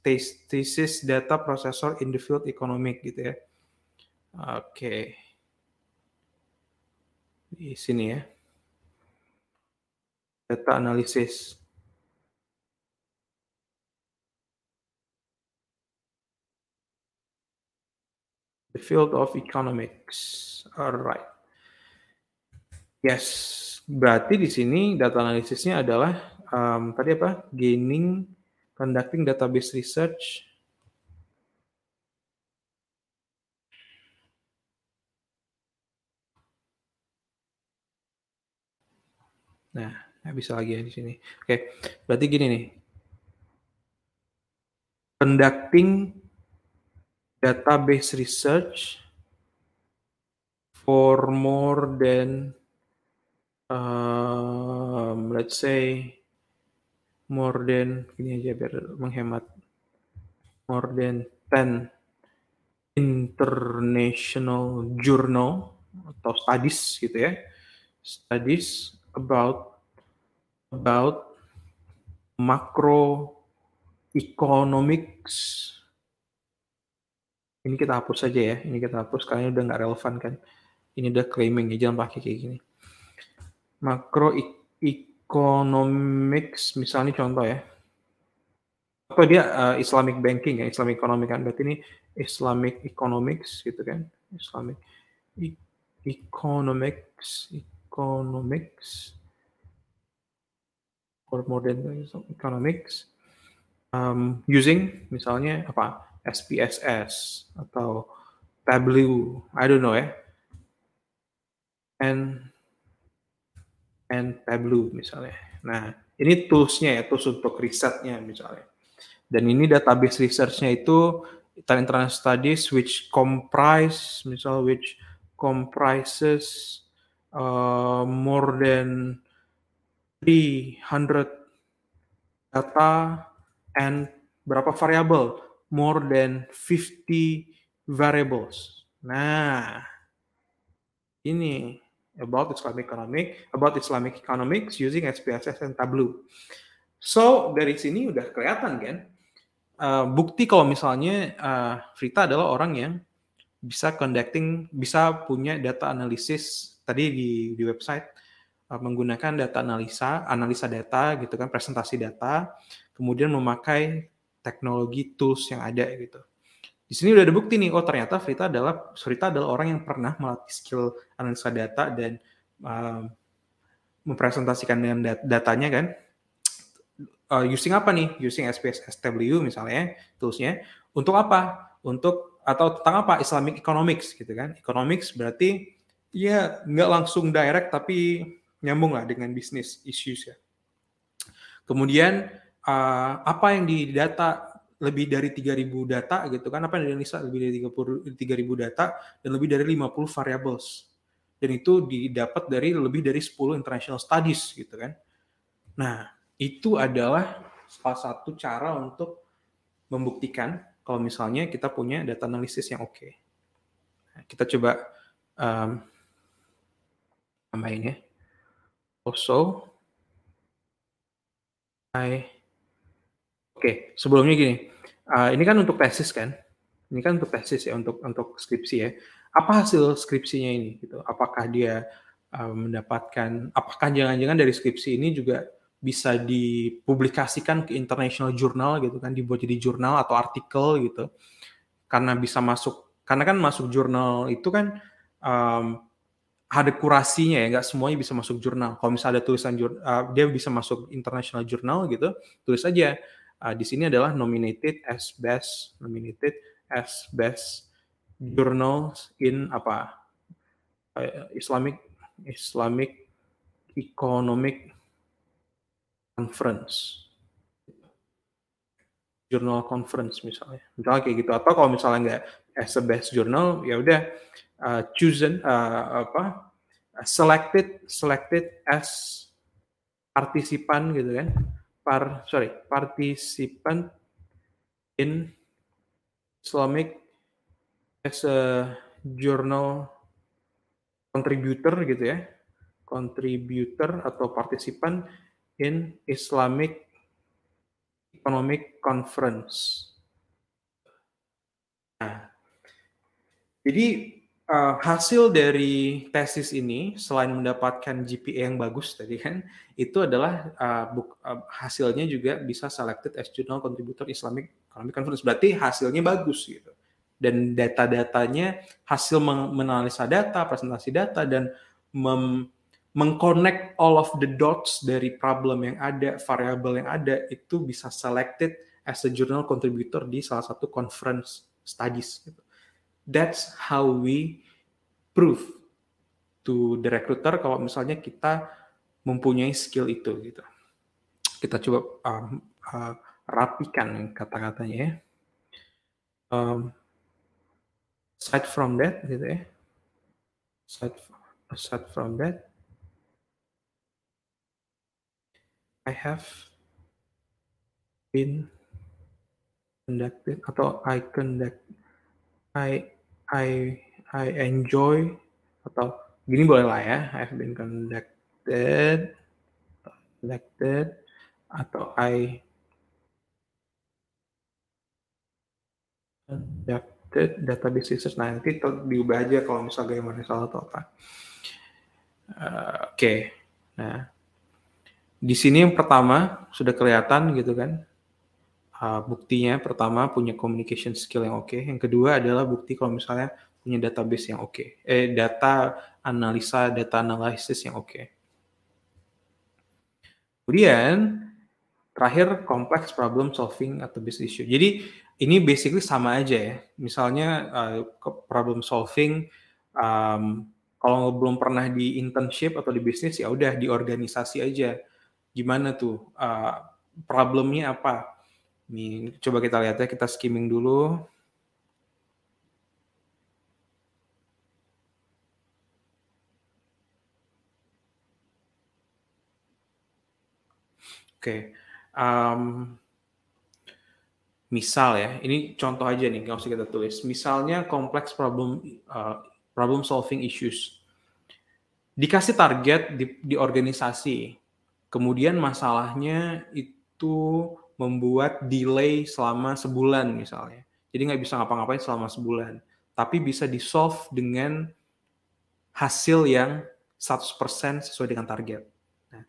thesis data processor in the field economic gitu ya. Oke, okay. di sini ya, data analisis. The field of economics. Alright. Yes, berarti di sini data analisisnya adalah um, tadi apa? Gaining, conducting database research. Nah, bisa lagi ya di sini. Oke, berarti gini nih. Conducting database research for more than um, let's say more than ini aja biar menghemat more than 10 international journal atau studies gitu ya. Studies about about macro economics ini kita hapus saja ya. Ini kita hapus karena udah nggak relevan kan. Ini udah claiming ya, jangan pakai kayak gini. Makro economics misalnya contoh ya. Atau dia uh, Islamic banking ya, Islamic economic kan. Berarti ini Islamic economics gitu kan. Islamic economics, economics or modern economics um, using misalnya apa SPSS atau Tableau, I don't know ya. And and Tableau misalnya. Nah, ini toolsnya ya, tools untuk risetnya misalnya. Dan ini database researchnya itu international studies which comprise, misal which comprises uh, more than 300 data and berapa variabel more than 50 variables. Nah, ini about Islamic economic, about Islamic economics using SPSS and Tableau. So dari sini udah kelihatan kan, uh, bukti kalau misalnya uh, Frita adalah orang yang bisa conducting, bisa punya data analisis tadi di di website uh, menggunakan data analisa, analisa data gitu kan, presentasi data, kemudian memakai teknologi tools yang ada gitu. Di sini udah ada bukti nih, oh ternyata Frita adalah Frita adalah orang yang pernah melatih skill analisa data dan uh, mempresentasikan dengan dat datanya kan. Uh, using apa nih? Using SPS SW misalnya toolsnya. Untuk apa? Untuk atau tentang apa? Islamic economics gitu kan. Economics berarti ya nggak langsung direct tapi nyambung lah dengan bisnis issues ya. Kemudian uh, apa yang didata lebih dari 3000 data gitu kan apa yang dianalisa lebih dari 30 3000 data dan lebih dari 50 variables. Dan itu didapat dari lebih dari 10 international studies gitu kan. Nah itu adalah salah satu cara untuk membuktikan kalau misalnya kita punya data analisis yang oke. Okay. nah, kita coba um, tambahin ya. Also I Oke, sebelumnya gini, uh, ini kan untuk tesis kan? Ini kan untuk tesis ya, untuk untuk skripsi ya. Apa hasil skripsinya ini? Gitu? Apakah dia uh, mendapatkan? Apakah jangan-jangan dari skripsi ini juga bisa dipublikasikan ke international journal gitu kan, dibuat jadi jurnal atau artikel gitu? Karena bisa masuk, karena kan masuk jurnal itu kan um, ada kurasinya ya, nggak semuanya bisa masuk jurnal. Kalau misalnya ada tulisan uh, dia bisa masuk international journal gitu, tulis aja uh, di sini adalah nominated as best nominated as best journals in apa? Uh, Islamic Islamic Economic Conference. Journal Conference misalnya. Misalnya kayak gitu. Atau kalau misalnya nggak as a best journal ya udah uh, chosen uh, apa? Selected selected as partisipan gitu kan par sorry participant in Islamic as a journal contributor gitu ya contributor atau partisipan in Islamic Economic Conference. Nah, jadi uh, hasil dari tesis ini selain mendapatkan GPA yang bagus tadi kan itu adalah uh, buk, uh, hasilnya juga bisa selected as journal contributor Islamic Economic Conference. Berarti hasilnya bagus gitu. Dan data-datanya hasil menganalisa data presentasi data dan mem mengconnect all of the dots dari problem yang ada variabel yang ada itu bisa selected as a journal contributor di salah satu conference studies gitu that's how we prove to the recruiter kalau misalnya kita mempunyai skill itu gitu. Kita coba um, uh, rapikan kata-katanya ya. Um, aside from that gitu ya. Aside, aside from that I have been conducted atau I conduct I I I enjoy atau gini boleh lah ya I've been conducted conducted atau I conducted database research nah nanti diubah aja kalau misalnya gimana salah atau apa. Uh, oke. Okay. nah di sini yang pertama sudah kelihatan gitu kan uh, buktinya pertama punya communication skill yang oke, okay. yang kedua adalah bukti kalau misalnya punya database yang oke, okay. eh data analisa, data analisis yang oke. Okay. Kemudian terakhir complex problem solving atau business issue. Jadi ini basically sama aja ya. Misalnya uh, problem solving um, kalau belum pernah di internship atau di bisnis ya udah di organisasi aja. Gimana tuh uh, problemnya apa? Ini coba kita lihat ya, kita skimming dulu. Oke, okay. um, misal ya, ini contoh aja nih, nggak usah kita tulis. Misalnya kompleks problem uh, problem solving issues. Dikasih target di, di organisasi, kemudian masalahnya itu membuat delay selama sebulan misalnya. Jadi nggak bisa ngapa-ngapain selama sebulan. Tapi bisa di solve dengan hasil yang 100% sesuai dengan target. Nah,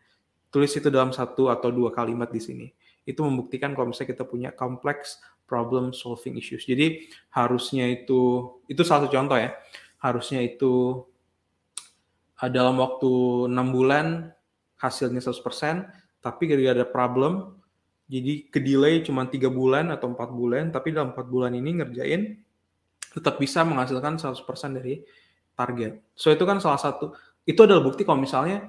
tulis itu dalam satu atau dua kalimat di sini. Itu membuktikan kalau misalnya kita punya complex problem solving issues. Jadi harusnya itu, itu salah satu contoh ya, harusnya itu uh, dalam waktu enam bulan hasilnya 100%, tapi gara-gara ada problem, jadi kedelay cuma tiga bulan atau empat bulan, tapi dalam empat bulan ini ngerjain tetap bisa menghasilkan 100% dari target. So itu kan salah satu itu adalah bukti kalau misalnya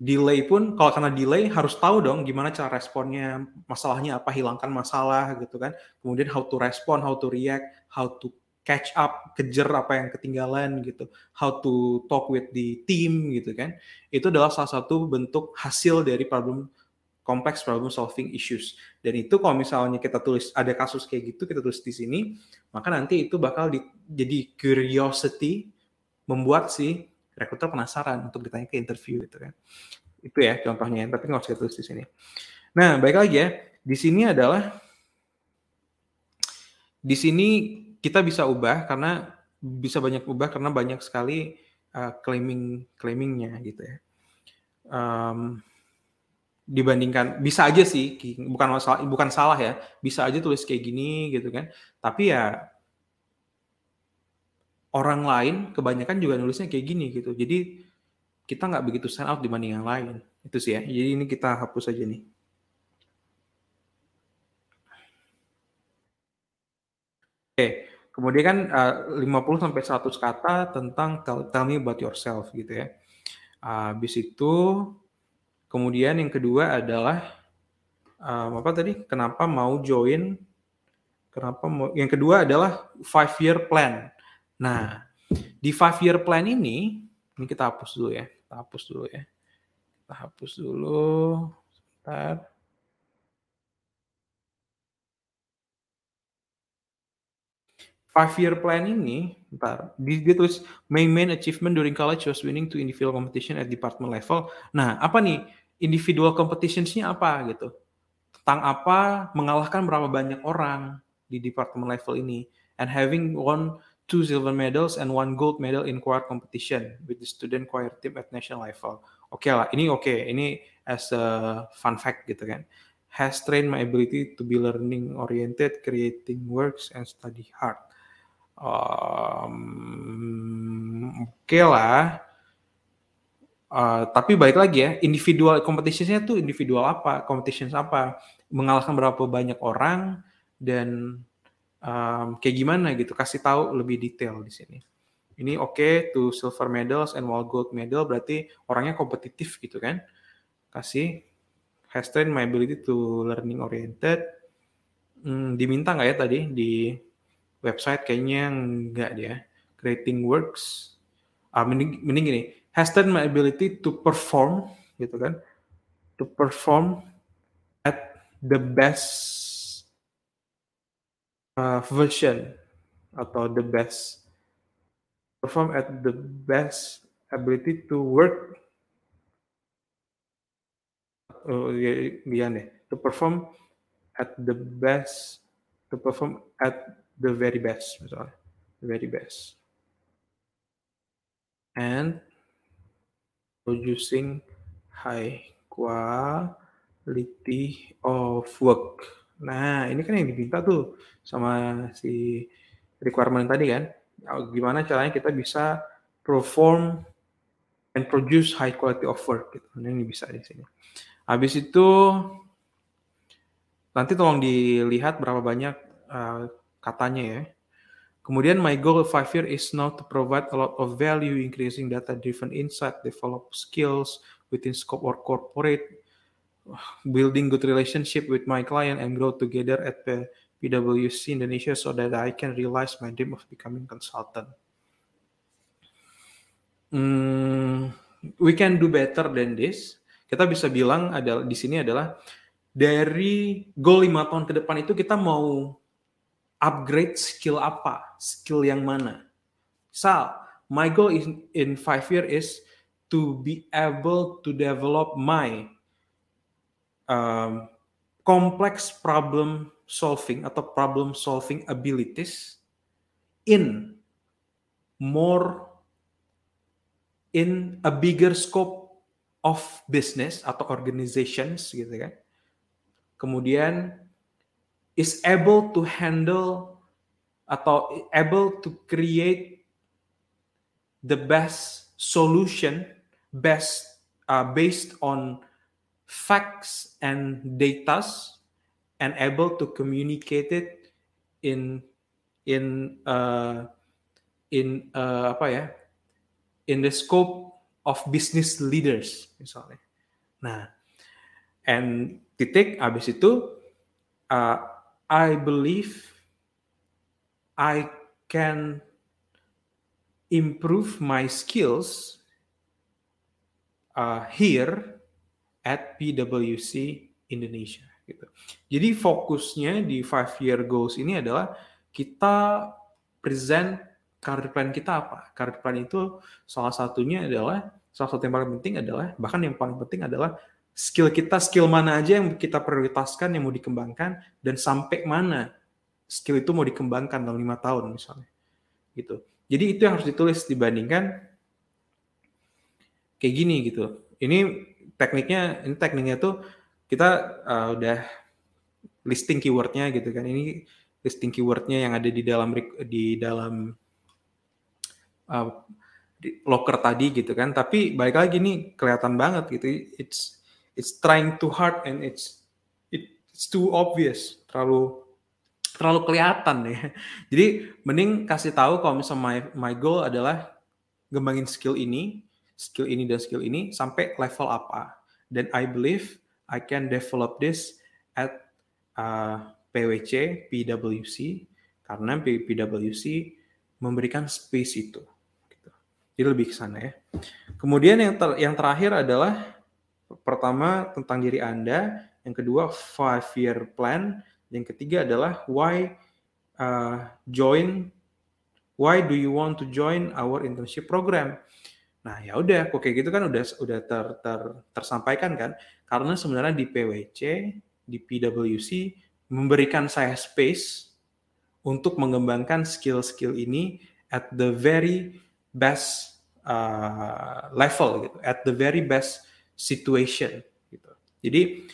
delay pun kalau karena delay harus tahu dong gimana cara responnya, masalahnya apa, hilangkan masalah gitu kan. Kemudian how to respond, how to react, how to catch up, kejar apa yang ketinggalan gitu, how to talk with the team gitu kan. Itu adalah salah satu bentuk hasil dari problem complex problem solving issues. Dan itu kalau misalnya kita tulis ada kasus kayak gitu kita tulis di sini, maka nanti itu bakal di, jadi curiosity membuat si rekruter penasaran untuk ditanya ke interview gitu kan. Itu ya contohnya, tapi nggak usah tulis di sini. Nah, baik lagi ya. Di sini adalah di sini kita bisa ubah karena bisa banyak ubah karena banyak sekali uh, claiming claimingnya gitu ya. Um, dibandingkan bisa aja sih bukan masalah bukan salah ya bisa aja tulis kayak gini gitu kan. Tapi ya orang lain kebanyakan juga nulisnya kayak gini gitu. Jadi kita nggak begitu stand out dibanding yang lain. Itu sih ya. Jadi ini kita hapus aja nih. Oke kemudian kan uh, 50 sampai 100 kata tentang tell, me about yourself gitu ya. Habis itu Kemudian yang kedua adalah um, apa tadi? Kenapa mau join? Kenapa mau? Yang kedua adalah five year plan. Nah, di five year plan ini, ini kita hapus dulu ya. Kita hapus dulu ya. Kita hapus dulu. Sebentar. five year plan ini, ntar dia tulis main main achievement during college was winning to individual competition at department level. Nah, apa nih individual competitionsnya apa gitu? Tentang apa mengalahkan berapa banyak orang di department level ini and having won two silver medals and one gold medal in choir competition with the student choir team at national level. Oke okay lah, ini oke, okay. ini as a fun fact gitu kan. Has trained my ability to be learning oriented, creating works and study hard um, oke okay lah. Uh, tapi balik lagi ya, individual competitionsnya tuh individual apa, competitions apa, mengalahkan berapa banyak orang dan um, kayak gimana gitu, kasih tahu lebih detail di sini. Ini oke okay, to silver medals and one gold medal berarti orangnya kompetitif gitu kan. Kasih has trained my ability to learning oriented. Hmm, diminta nggak ya tadi di website kayaknya enggak dia. Creating works, ah, mending, mending gini, has done my ability to perform, gitu kan, to perform at the best uh, version atau the best. Perform at the best ability to work. Oh iya, iya deh to perform at the best to perform at the very best misalnya. The very best. And producing high quality of work nah ini kan yang diminta tuh sama si requirement tadi kan gimana caranya kita bisa perform and produce high quality of work gitu. Nah, ini bisa di sini. Habis itu nanti tolong dilihat berapa banyak uh, katanya ya. Kemudian my goal five year is now to provide a lot of value, increasing data-driven insight, develop skills within scope or corporate, building good relationship with my client, and grow together at the PwC Indonesia so that I can realize my dream of becoming consultant. Hmm, we can do better than this. Kita bisa bilang adalah di sini adalah dari goal lima tahun ke depan itu kita mau upgrade skill apa, skill yang mana. Sal, my goal in, in five year is to be able to develop my um, complex problem solving atau problem solving abilities in more in a bigger scope of business atau organizations gitu kan. Kemudian is able to handle atau able to create the best solution best uh, based on facts and data and able to communicate it in in uh, in uh, apa ya in the scope of business leaders misalnya. Nah, and titik abis itu uh, I believe I can improve my skills uh, here at PwC Indonesia gitu. Jadi fokusnya di five year goals ini adalah kita present career plan kita apa. Career plan itu salah satunya adalah salah satu yang paling penting adalah bahkan yang paling penting adalah skill kita skill mana aja yang kita prioritaskan yang mau dikembangkan dan sampai mana skill itu mau dikembangkan dalam lima tahun misalnya gitu. Jadi itu yang harus ditulis dibandingkan kayak gini gitu. Ini tekniknya ini tekniknya tuh kita uh, udah listing keywordnya gitu kan ini listing keywordnya yang ada di dalam di dalam uh, di locker tadi gitu kan tapi balik lagi nih kelihatan banget gitu it's it's trying too hard and it's it's too obvious terlalu terlalu kelihatan ya jadi mending kasih tahu kalau misalnya my my goal adalah ngembangin skill ini skill ini dan skill ini sampai level apa. Dan I believe I can develop this at uh, PwC, PwC, karena PwC memberikan space itu. Gitu. Jadi lebih ke sana ya. Kemudian yang ter yang terakhir adalah pertama tentang diri Anda, yang kedua five year plan, yang ketiga adalah why uh, join why do you want to join our internship program? Nah, ya udah, kayak gitu kan udah udah ter, ter, tersampaikan kan? Karena sebenarnya di PwC, di PwC memberikan saya space untuk mengembangkan skill-skill ini at the very best uh, level gitu, at the very best situation gitu. Jadi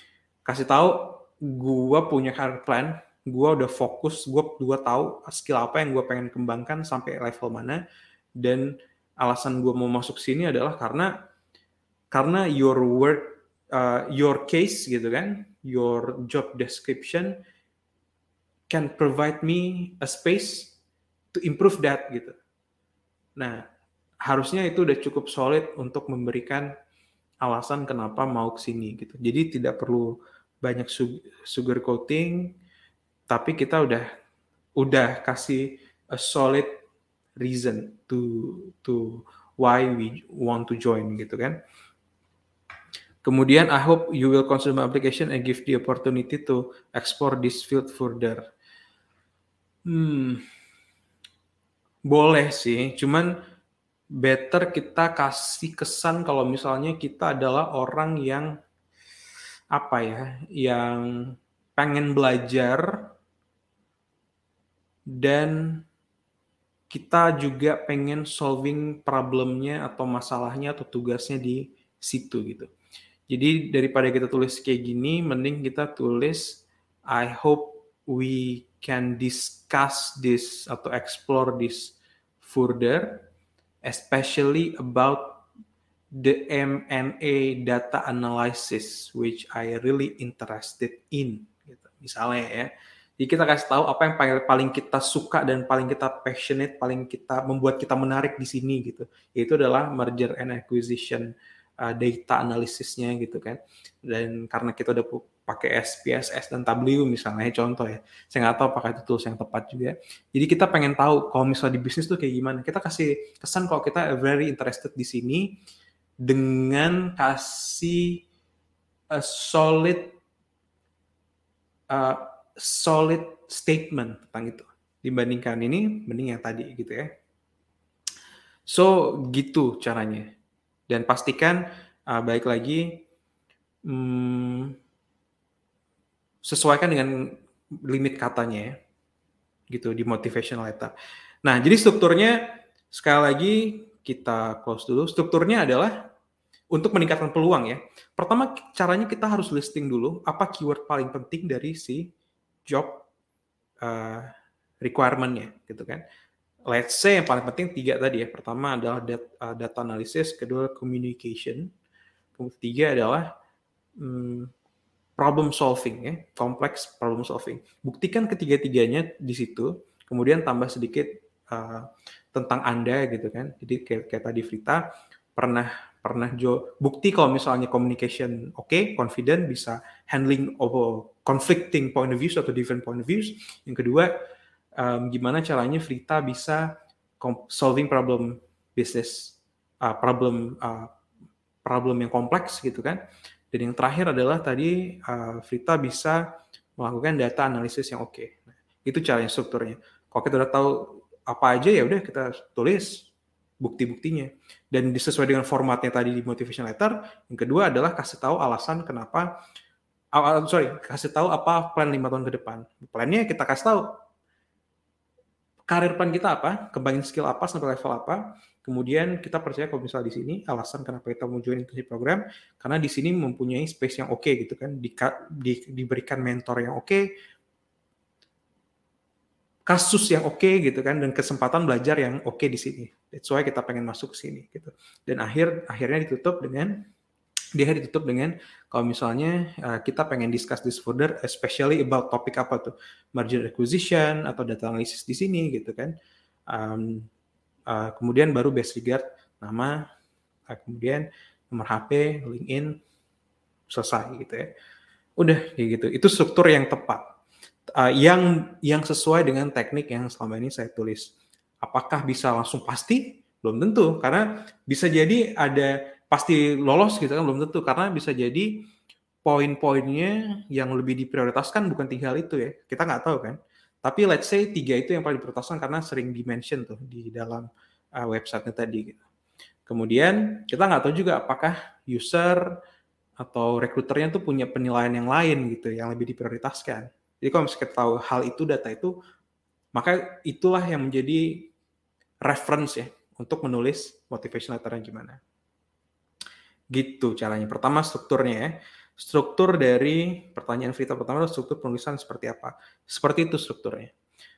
kasih tahu gua punya career plan, gua udah fokus, gua gua tahu skill apa yang gua pengen kembangkan sampai level mana. Dan alasan gue mau masuk sini adalah karena karena your work uh, your case gitu kan your job description can provide me a space to improve that gitu. Nah harusnya itu udah cukup solid untuk memberikan alasan kenapa mau ke sini gitu. Jadi tidak perlu banyak sugar coating tapi kita udah udah kasih a solid reason to to why we want to join gitu kan. Kemudian I hope you will consider my application and give the opportunity to explore this field further. Hmm, boleh sih, cuman better kita kasih kesan kalau misalnya kita adalah orang yang apa ya, yang pengen belajar dan kita juga pengen solving problemnya atau masalahnya atau tugasnya di situ gitu. Jadi daripada kita tulis kayak gini, mending kita tulis I hope we can discuss this atau explore this further, especially about the M&A data analysis which I really interested in. Gitu. Misalnya ya, jadi kita kasih tahu apa yang paling, kita suka dan paling kita passionate, paling kita membuat kita menarik di sini gitu. Yaitu adalah merger and acquisition uh, data analisisnya gitu kan. Dan karena kita udah pakai SPSS dan W misalnya contoh ya. Saya nggak tahu apakah itu tools yang tepat juga. Jadi kita pengen tahu kalau misalnya di bisnis tuh kayak gimana. Kita kasih kesan kalau kita very interested di sini dengan kasih a solid uh, solid statement tentang itu dibandingkan ini mending yang tadi gitu ya. So gitu caranya. Dan pastikan uh, baik lagi hmm, sesuaikan dengan limit katanya ya. Gitu di motivational letter. Nah, jadi strukturnya sekali lagi kita close dulu. Strukturnya adalah untuk meningkatkan peluang ya. Pertama caranya kita harus listing dulu apa keyword paling penting dari si job uh, requirement-nya gitu kan. Let's say yang paling penting tiga tadi ya. Pertama adalah data, uh, data analysis, kedua communication, ketiga adalah um, problem solving ya, complex problem solving. Buktikan ketiga-tiganya di situ, kemudian tambah sedikit uh, tentang Anda gitu kan. Jadi kayak, kayak tadi Vita pernah pernah Jo bukti kalau misalnya communication oke, okay, confident bisa handling over conflicting point of views atau different point of views. Yang kedua, um, gimana caranya Frita bisa solving problem business uh, problem uh, problem yang kompleks gitu kan dan yang terakhir adalah tadi uh, Frita bisa melakukan data analisis yang oke. Okay. Nah, itu caranya strukturnya. Kalau kita udah tahu apa aja ya udah kita tulis bukti-buktinya dan disesuai dengan formatnya tadi di motivation letter. Yang kedua adalah kasih tahu alasan kenapa uh, sorry, kasih tahu apa plan lima tahun ke depan. Plannya kita kasih tahu karir plan kita apa, kembangin skill apa sampai level apa, Kemudian kita percaya kalau misalnya di sini alasan kenapa kita mau join internship program karena di sini mempunyai space yang oke okay, gitu kan, di, di, diberikan mentor yang oke, okay, kasus yang oke okay, gitu kan dan kesempatan belajar yang oke okay di sini. That's why kita pengen masuk ke sini gitu. Dan akhir akhirnya ditutup dengan dia ditutup dengan kalau misalnya uh, kita pengen discuss this further especially about topik apa tuh merger acquisition atau data analysis di sini gitu kan. Um, uh, kemudian baru base regard nama, uh, kemudian nomor HP, LinkedIn, selesai gitu ya. Udah kayak gitu. Itu struktur yang tepat. Uh, yang yang sesuai dengan teknik yang selama ini saya tulis. Apakah bisa langsung pasti? Belum tentu karena bisa jadi ada pasti lolos gitu kan belum tentu karena bisa jadi poin-poinnya yang lebih diprioritaskan bukan tiga hal itu ya. Kita nggak tahu kan. Tapi let's say tiga itu yang paling diprioritaskan karena sering dimention tuh di dalam uh, website-nya tadi. Gitu. Kemudian kita nggak tahu juga apakah user atau rekruternya tuh punya penilaian yang lain gitu, yang lebih diprioritaskan. Jadi kalau misalnya kita tahu hal itu, data itu, maka itulah yang menjadi reference ya untuk menulis motivation letter yang gimana. Gitu caranya. Pertama strukturnya ya struktur dari pertanyaan Vita pertama adalah struktur penulisan seperti apa. Seperti itu strukturnya.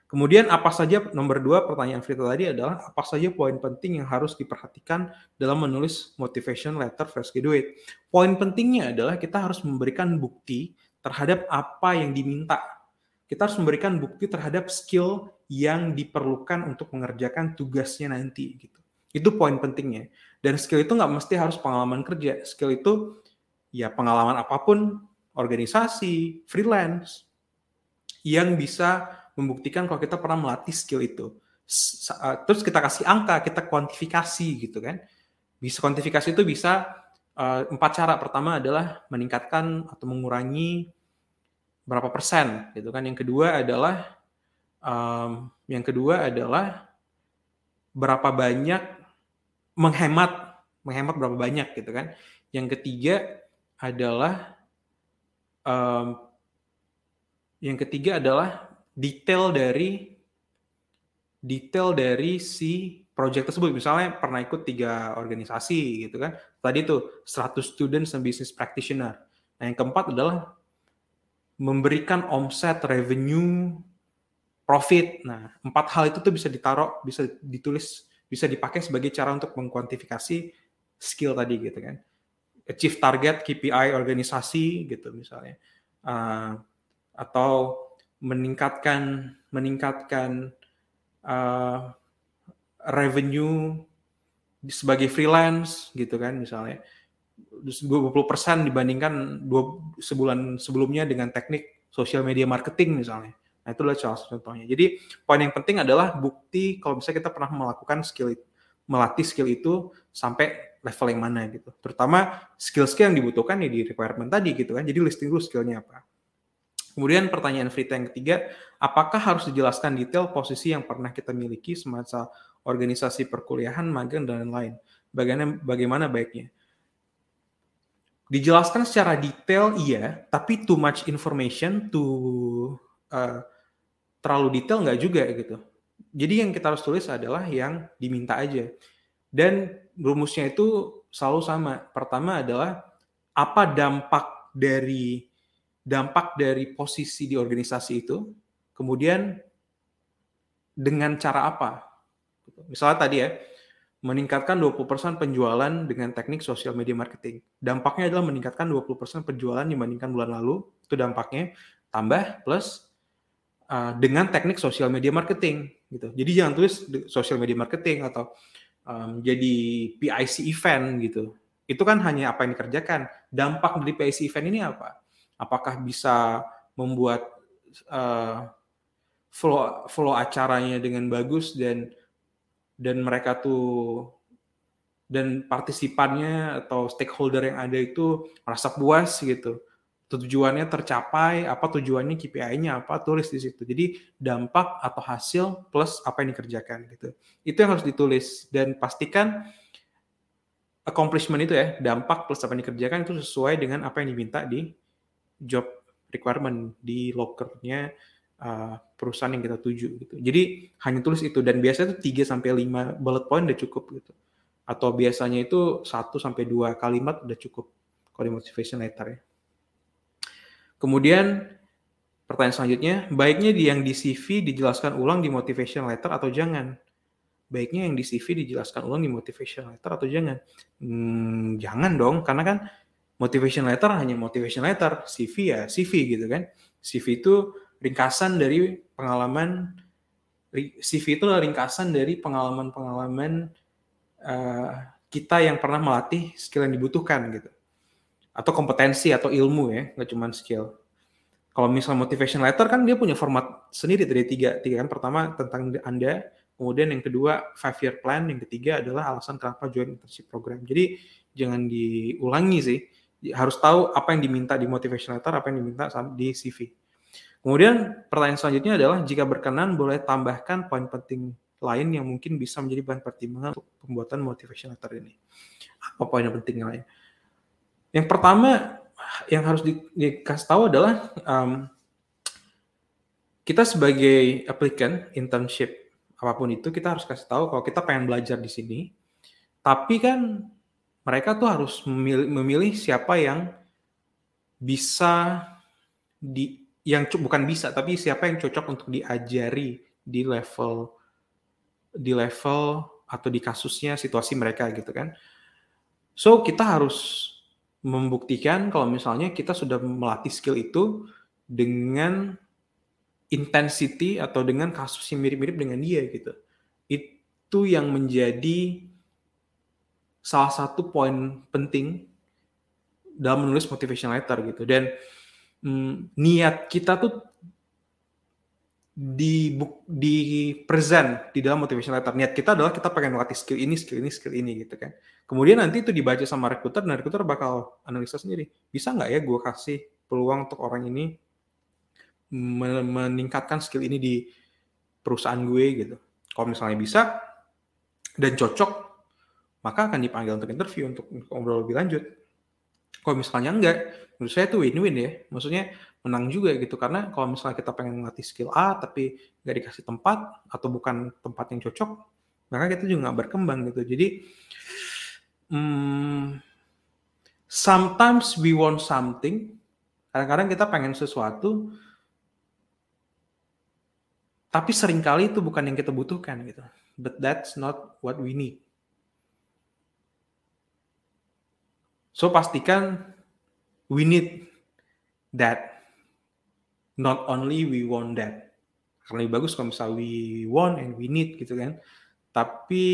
Kemudian apa saja nomor dua pertanyaan Vita tadi adalah apa saja poin penting yang harus diperhatikan dalam menulis motivation letter fresh graduate. Poin pentingnya adalah kita harus memberikan bukti terhadap apa yang diminta. Kita harus memberikan bukti terhadap skill yang diperlukan untuk mengerjakan tugasnya nanti gitu. Itu poin pentingnya. Dan skill itu nggak mesti harus pengalaman kerja. Skill itu ya pengalaman apa pun, organisasi, freelance, yang bisa membuktikan kalau kita pernah melatih skill itu. Terus kita kasih angka, kita kuantifikasi gitu kan. Bisa kuantifikasi itu bisa uh, empat cara. Pertama adalah meningkatkan atau mengurangi berapa persen gitu kan. Yang kedua adalah um, yang kedua adalah berapa banyak menghemat menghemat berapa banyak gitu kan. Yang ketiga adalah um, yang ketiga adalah detail dari detail dari si project tersebut. Misalnya pernah ikut tiga organisasi gitu kan. Tadi itu 100 students dan business practitioner. Nah, yang keempat adalah memberikan omset, revenue, profit. Nah, empat hal itu tuh bisa ditaruh, bisa ditulis, bisa dipakai sebagai cara untuk mengkuantifikasi skill tadi gitu kan achieve target KPI organisasi gitu misalnya uh, atau meningkatkan meningkatkan uh, revenue sebagai freelance gitu kan misalnya 20% dibandingkan dua sebulan sebelumnya dengan teknik social media marketing misalnya. Nah, itu adalah salah contohnya. Jadi, poin yang penting adalah bukti kalau misalnya kita pernah melakukan skill melatih skill itu sampai level yang mana gitu. Terutama skill-skill yang dibutuhkan ya di requirement tadi gitu kan. Jadi listing dulu skillnya apa. Kemudian pertanyaan Frita yang ketiga, apakah harus dijelaskan detail posisi yang pernah kita miliki semasa organisasi perkuliahan, magang, dan lain-lain? Bagaimana, bagaimana baiknya? dijelaskan secara detail iya, tapi too much information, too uh, terlalu detail nggak juga gitu. Jadi yang kita harus tulis adalah yang diminta aja. Dan rumusnya itu selalu sama. Pertama adalah apa dampak dari dampak dari posisi di organisasi itu, kemudian dengan cara apa. Misalnya tadi ya, meningkatkan 20% penjualan dengan teknik sosial media marketing. Dampaknya adalah meningkatkan 20% penjualan dibandingkan bulan lalu, itu dampaknya tambah plus uh, dengan teknik sosial media marketing gitu. Jadi jangan tulis sosial media marketing atau um, jadi PIC event gitu. Itu kan hanya apa yang dikerjakan. Dampak dari PIC event ini apa? Apakah bisa membuat uh, flow flow acaranya dengan bagus dan dan mereka tuh dan partisipannya atau stakeholder yang ada itu merasa puas gitu. Tujuannya tercapai apa tujuannya KPI-nya apa tulis di situ. Jadi dampak atau hasil plus apa yang dikerjakan gitu. Itu yang harus ditulis dan pastikan accomplishment itu ya dampak plus apa yang dikerjakan itu sesuai dengan apa yang diminta di job requirement di lockernya uh, perusahaan yang kita tuju gitu. Jadi hanya tulis itu dan biasanya itu 3 sampai 5 bullet point udah cukup gitu. Atau biasanya itu 1 sampai 2 kalimat udah cukup kalau di motivation letter ya. Kemudian pertanyaan selanjutnya, baiknya di yang di CV dijelaskan ulang di motivation letter atau jangan? Baiknya yang di CV dijelaskan ulang di motivation letter atau jangan? Hmm, jangan dong, karena kan motivation letter hanya motivation letter, CV ya CV gitu kan. CV itu ringkasan dari pengalaman CV itu adalah ringkasan dari pengalaman-pengalaman uh, kita yang pernah melatih skill yang dibutuhkan gitu. Atau kompetensi atau ilmu ya nggak cuma skill. Kalau misalnya motivation letter kan dia punya format sendiri dari tiga tiga kan. Pertama tentang anda. Kemudian yang kedua five year plan. Yang ketiga adalah alasan kenapa join internship program. Jadi jangan diulangi sih harus tahu apa yang diminta di motivation letter apa yang diminta di CV Kemudian pertanyaan selanjutnya adalah jika berkenan boleh tambahkan poin penting lain yang mungkin bisa menjadi bahan pertimbangan untuk pembuatan motivation letter ini. Apa poin yang penting lain? Yang pertama yang harus di, dikasih tahu adalah um, kita sebagai applicant internship apa pun itu kita harus kasih tahu kalau kita pengen belajar di sini. Tapi kan mereka tuh harus memilih, memilih siapa yang bisa di yang bukan bisa tapi siapa yang cocok untuk diajari di level di level atau di kasusnya situasi mereka gitu kan. So kita harus membuktikan kalau misalnya kita sudah melatih skill itu dengan intensity atau dengan kasus yang mirip-mirip dengan dia gitu. Itu yang menjadi salah satu poin penting dalam menulis motivation letter gitu. Dan hmm, niat kita tuh di di present di dalam motivation letter. Niat kita adalah kita pengen melatih skill ini, skill ini, skill ini gitu kan. Kemudian nanti itu dibaca sama recruiter dan recruiter bakal analisa sendiri. Bisa nggak ya gue kasih peluang untuk orang ini meningkatkan skill ini di perusahaan gue gitu. Kalau misalnya bisa dan cocok, maka akan dipanggil untuk interview untuk ngobrol lebih lanjut. Kalau misalnya enggak, menurut saya itu win-win ya. Maksudnya menang juga gitu karena kalau misalnya kita pengen ngelatih skill A tapi nggak dikasih tempat atau bukan tempat yang cocok, maka kita juga nggak berkembang gitu. Jadi hmm, sometimes we want something. Kadang-kadang kita pengen sesuatu, tapi sering kali itu bukan yang kita butuhkan gitu. But that's not what we need. So pastikan we need that. Not only we want that. Karena lebih bagus kalau misalnya we want and we need gitu kan. Tapi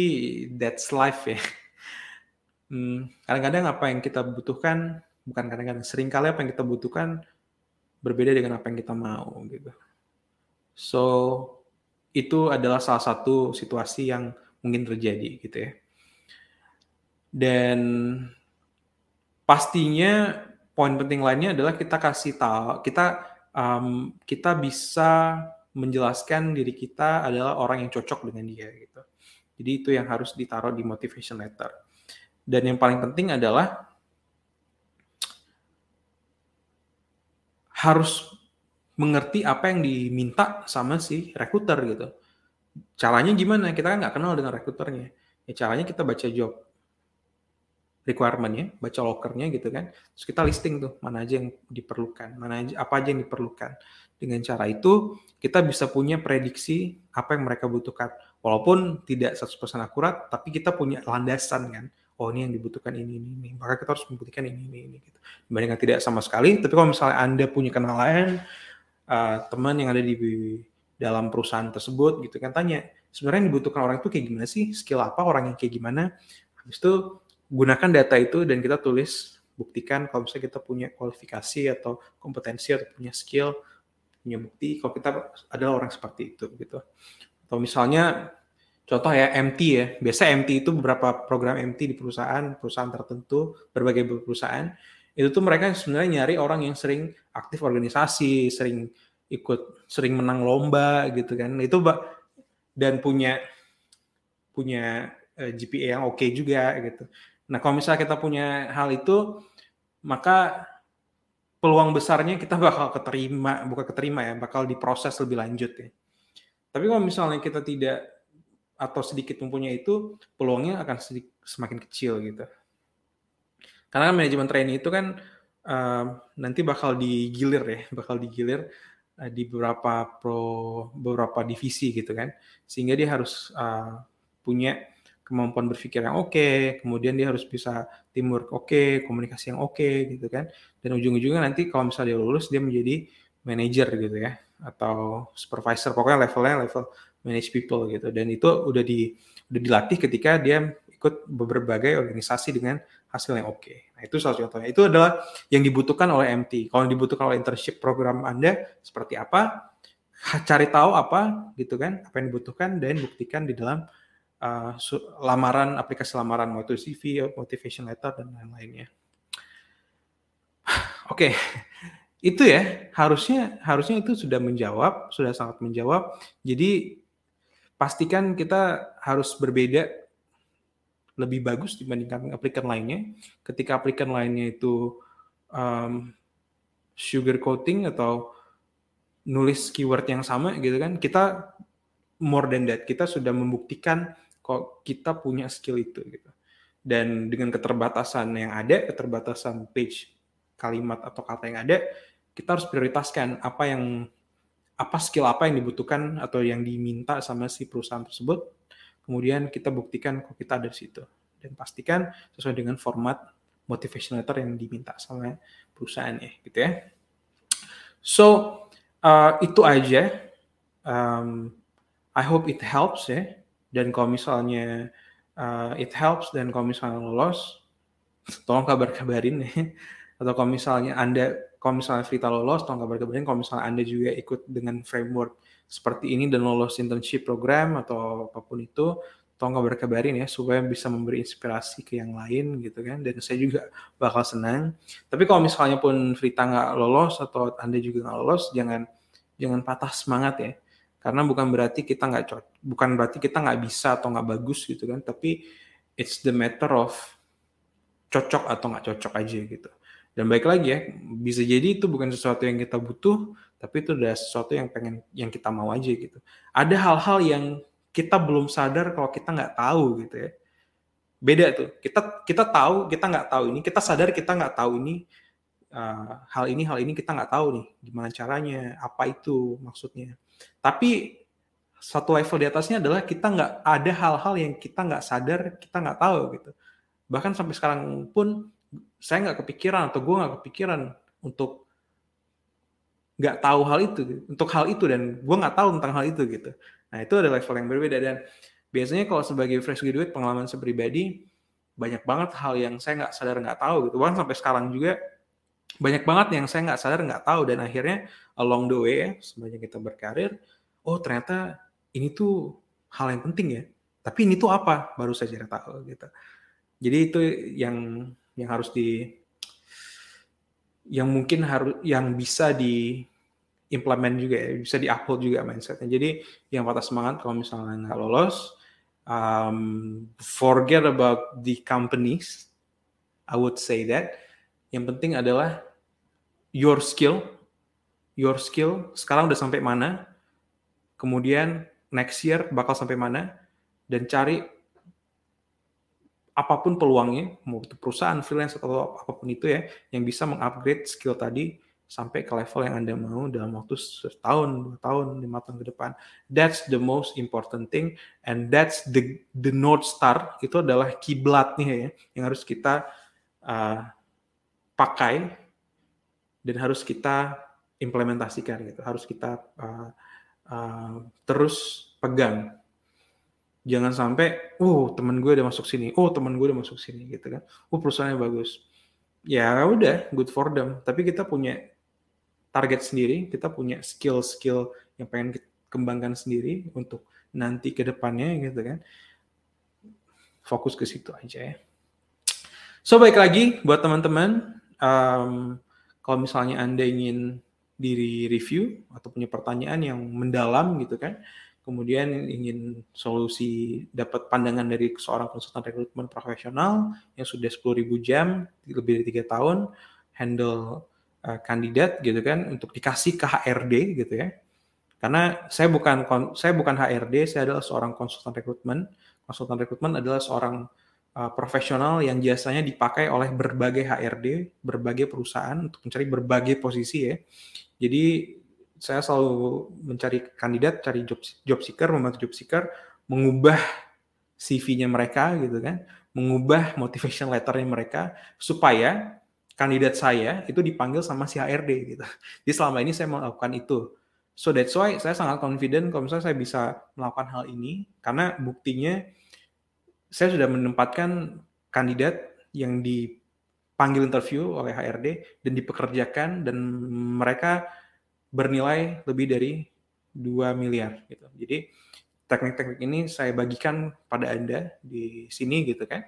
that's life ya. Hmm, kadang-kadang apa yang kita butuhkan, bukan kadang-kadang, sering kali apa yang kita butuhkan berbeda dengan apa yang kita mau gitu. So, itu adalah salah satu situasi yang mungkin terjadi gitu ya. Dan pastinya poin penting lainnya adalah kita kasih tahu kita um, kita bisa menjelaskan diri kita adalah orang yang cocok dengan dia gitu. Jadi itu yang harus ditaruh di motivation letter. Dan yang paling penting adalah harus mengerti apa yang diminta sama si rekruter gitu. Caranya gimana? Kita kan nggak kenal dengan rekruternya. Ya caranya kita baca job requirement-nya, baca lockernya gitu kan. Terus kita listing tuh mana aja yang diperlukan, mana aja apa aja yang diperlukan. Dengan cara itu kita bisa punya prediksi apa yang mereka butuhkan. Walaupun tidak 100% akurat, tapi kita punya landasan kan oh ini yang dibutuhkan ini ini, ini. maka kita harus membuktikan ini ini ini gitu dibandingkan tidak sama sekali tapi kalau misalnya anda punya kenalan uh, teman yang ada di dalam perusahaan tersebut gitu kan tanya sebenarnya yang dibutuhkan orang itu kayak gimana sih skill apa orang yang kayak gimana habis itu gunakan data itu dan kita tulis buktikan kalau misalnya kita punya kualifikasi atau kompetensi atau punya skill punya bukti kalau kita adalah orang seperti itu gitu atau misalnya Contoh ya MT ya, biasa MT itu beberapa program MT di perusahaan, perusahaan tertentu, berbagai perusahaan, itu tuh mereka sebenarnya nyari orang yang sering aktif organisasi, sering ikut, sering menang lomba gitu kan. Itu dan punya punya eh, GPA yang oke okay juga gitu. Nah kalau misalnya kita punya hal itu, maka peluang besarnya kita bakal keterima, bukan keterima ya, bakal diproses lebih lanjut ya. Tapi kalau misalnya kita tidak atau sedikit mempunyai itu peluangnya akan sedikit, semakin kecil gitu. Karena kan manajemen training itu kan uh, nanti bakal digilir ya, bakal digilir uh, di beberapa pro beberapa divisi gitu kan, sehingga dia harus uh, punya kemampuan berpikir yang oke, okay, kemudian dia harus bisa teamwork oke, okay, komunikasi yang oke okay, gitu kan, dan ujung-ujungnya nanti kalau misalnya dia lulus dia menjadi manager gitu ya, atau supervisor, pokoknya levelnya level manage people gitu dan itu udah di udah dilatih ketika dia ikut berbagai organisasi dengan hasil yang oke. Okay. Nah, itu salah contohnya. Itu adalah yang dibutuhkan oleh MT. Kalau dibutuhkan oleh internship program Anda seperti apa? Cari tahu apa gitu kan, apa yang dibutuhkan dan buktikan di dalam uh, lamaran aplikasi lamaran mau itu CV, motivation letter dan lain-lainnya. Oke. Okay. Itu ya, harusnya harusnya itu sudah menjawab, sudah sangat menjawab. Jadi pastikan kita harus berbeda lebih bagus dibandingkan aplikan lainnya. Ketika aplikan lainnya itu um, sugar coating atau nulis keyword yang sama gitu kan, kita more than that. Kita sudah membuktikan kok kita punya skill itu gitu. Dan dengan keterbatasan yang ada, keterbatasan page kalimat atau kata yang ada, kita harus prioritaskan apa yang apa skill apa yang dibutuhkan atau yang diminta sama si perusahaan tersebut. Kemudian kita buktikan kok kita ada di situ dan pastikan sesuai dengan format motivation letter yang diminta sama perusahaan ya, gitu ya. So uh, itu aja. Um, I hope it helps ya. Dan kalau misalnya uh, it helps dan kalau misalnya lolos, tolong kabar-kabarin ya. Atau kalau misalnya Anda kalau misalnya Vita lolos, tolong kabar-kabarin kalau misalnya Anda juga ikut dengan framework seperti ini dan lolos internship program atau apa pun itu, tolong kabar-kabarin ya supaya bisa memberi inspirasi ke yang lain gitu kan dan saya juga bakal senang. Tapi kalau misalnya pun Vita nggak lolos atau Anda juga nggak lolos, jangan jangan patah semangat ya. Karena bukan berarti kita nggak cocok, bukan berarti kita nggak bisa atau nggak bagus gitu kan, tapi it's the matter of cocok atau nggak cocok aja gitu. Dan baik lagi ya, bisa jadi itu bukan sesuatu yang kita butuh, tapi itu udah sesuatu yang pengen yang kita mau aja gitu. Ada hal-hal yang kita belum sadar kalau kita nggak tahu gitu ya. Beda tuh. Kita kita tahu kita nggak tahu ini, kita sadar kita nggak tahu ini uh, hal ini hal ini kita nggak tahu nih gimana caranya, apa itu maksudnya. Tapi satu level di atasnya adalah kita nggak ada hal-hal yang kita nggak sadar, kita nggak tahu gitu. Bahkan sampai sekarang pun saya nggak kepikiran atau gue nggak kepikiran untuk nggak tahu hal itu untuk hal itu dan gue nggak tahu tentang hal itu gitu nah itu ada level yang berbeda dan biasanya kalau sebagai fresh graduate pengalaman saya pribadi banyak banget hal yang saya nggak sadar nggak tahu gitu bahkan sampai sekarang juga banyak banget yang saya nggak sadar nggak tahu dan akhirnya along the way ya sebanyak kita berkarir oh ternyata ini tuh hal yang penting ya tapi ini tuh apa baru saya cari tahu gitu jadi itu yang yang harus di yang mungkin harus yang bisa di implement juga ya, bisa di upload juga mindsetnya. Jadi yang patah semangat kalau misalnya nggak lolos, um, forget about the companies. I would say that. Yang penting adalah your skill your skill sekarang udah sampai mana, kemudian next year bakal sampai mana, dan cari apa pun peluangnya, mau itu perusahaan, freelance, atau apa pun itu ya, yang bisa mengupgrade skill tadi sampai ke level yang Anda mau dalam waktu setahun, dua tahun, lima tahun ke depan. That's the most important thing, and that's the the north star. Itu adalah kiblatnya ya, yang harus kita uh, pakai dan harus kita implementasikan gitu, harus kita uh, uh, terus pegang. Jangan sampai oh teman gue udah masuk sini. Oh teman gue udah masuk sini gitu kan. Oh perusahaannya bagus. Ya udah good for them. Tapi kita punya target sendiri kita punya skill-skill yang pengen kita kembangkan sendiri untuk nanti ke depannya gitu kan. Fokus ke situ aja ya. So baik lagi buat teman-teman um, kalau misalnya anda ingin diri review atau punya pertanyaan yang mendalam gitu kan kemudian ingin solusi dapat pandangan dari seorang konsultan rekrutmen profesional yang sudah 10.000 jam lebih dari tiga tahun handle uh, kandidat gitu kan untuk dikasih ke HRD gitu ya. Karena saya bukan saya bukan HRD saya adalah seorang konsultan rekrutmen. Konsultan rekrutmen adalah seorang uh, profesional yang biasanya dipakai oleh berbagai HRD berbagai perusahaan untuk mencari berbagai posisi ya jadi saya selalu mencari kandidat, cari job job seeker, membantu job seeker, mengubah CV-nya mereka gitu kan, mengubah motivation letternya mereka supaya kandidat saya itu dipanggil sama si HRD gitu. Jadi selama ini saya melakukan itu. So that's why saya sangat confident kalau misalnya saya bisa melakukan hal ini karena buktinya saya sudah menempatkan kandidat yang dipanggil interview oleh HRD dan dipekerjakan dan mereka bernilai lebih dari 2 miliar gitu. Jadi teknik-teknik ini saya bagikan pada Anda di sini gitu kan.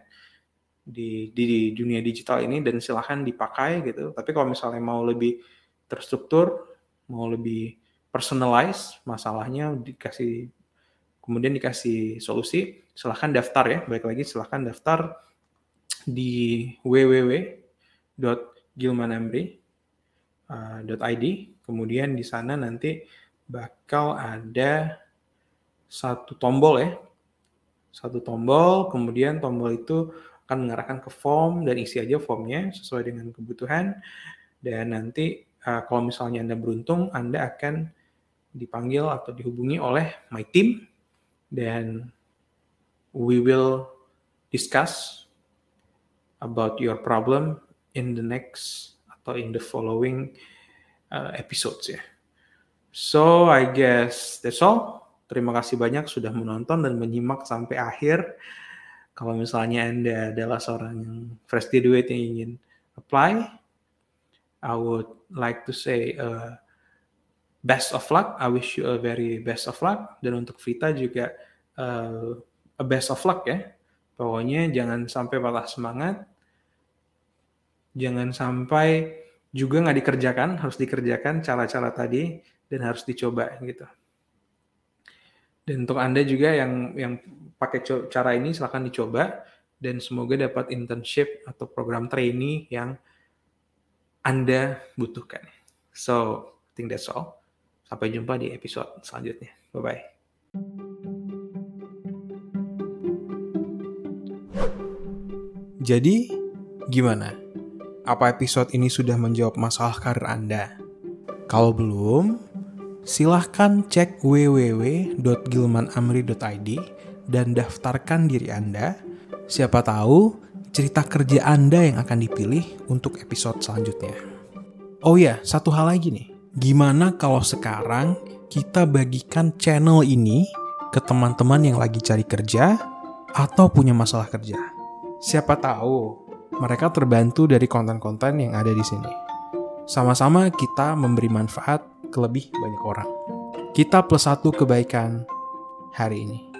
Di, di dunia digital ini dan silahkan dipakai gitu. Tapi kalau misalnya mau lebih terstruktur, mau lebih personalize masalahnya dikasih kemudian dikasih solusi, silahkan daftar ya. Baik lagi silahkan daftar di www.gilmanamri.id Kemudian di sana nanti bakal ada satu tombol ya. Satu tombol, kemudian tombol itu akan mengarahkan ke form dan isi aja formnya sesuai dengan kebutuhan. Dan nanti uh, kalau misalnya Anda beruntung, Anda akan dipanggil atau dihubungi oleh my team dan we will discuss about your problem in the next atau in the following uh, episodes ya. So I guess that's all. Terima kasih banyak sudah menonton dan menyimak sampai akhir. Kalau misalnya Anda adalah seorang yang fresh graduate yang ingin apply, I would like to say uh, best of luck. I wish you a very best of luck. Dan untuk Vita juga uh, a best of luck ya. Pokoknya jangan sampai patah semangat. Jangan sampai juga nggak dikerjakan, harus dikerjakan cara-cara tadi dan harus dicoba gitu. Dan untuk Anda juga yang yang pakai cara ini silahkan dicoba dan semoga dapat internship atau program trainee yang Anda butuhkan. So, I think that's all. Sampai jumpa di episode selanjutnya. Bye-bye. Jadi, gimana? apa episode ini sudah menjawab masalah karir Anda? Kalau belum, silahkan cek www.gilmanamri.id dan daftarkan diri Anda. Siapa tahu cerita kerja Anda yang akan dipilih untuk episode selanjutnya. Oh ya, satu hal lagi nih. Gimana kalau sekarang kita bagikan channel ini ke teman-teman yang lagi cari kerja atau punya masalah kerja? Siapa tahu mereka terbantu dari konten-konten yang ada di sini. Sama-sama kita memberi manfaat ke lebih banyak orang. Kita plus satu kebaikan hari ini.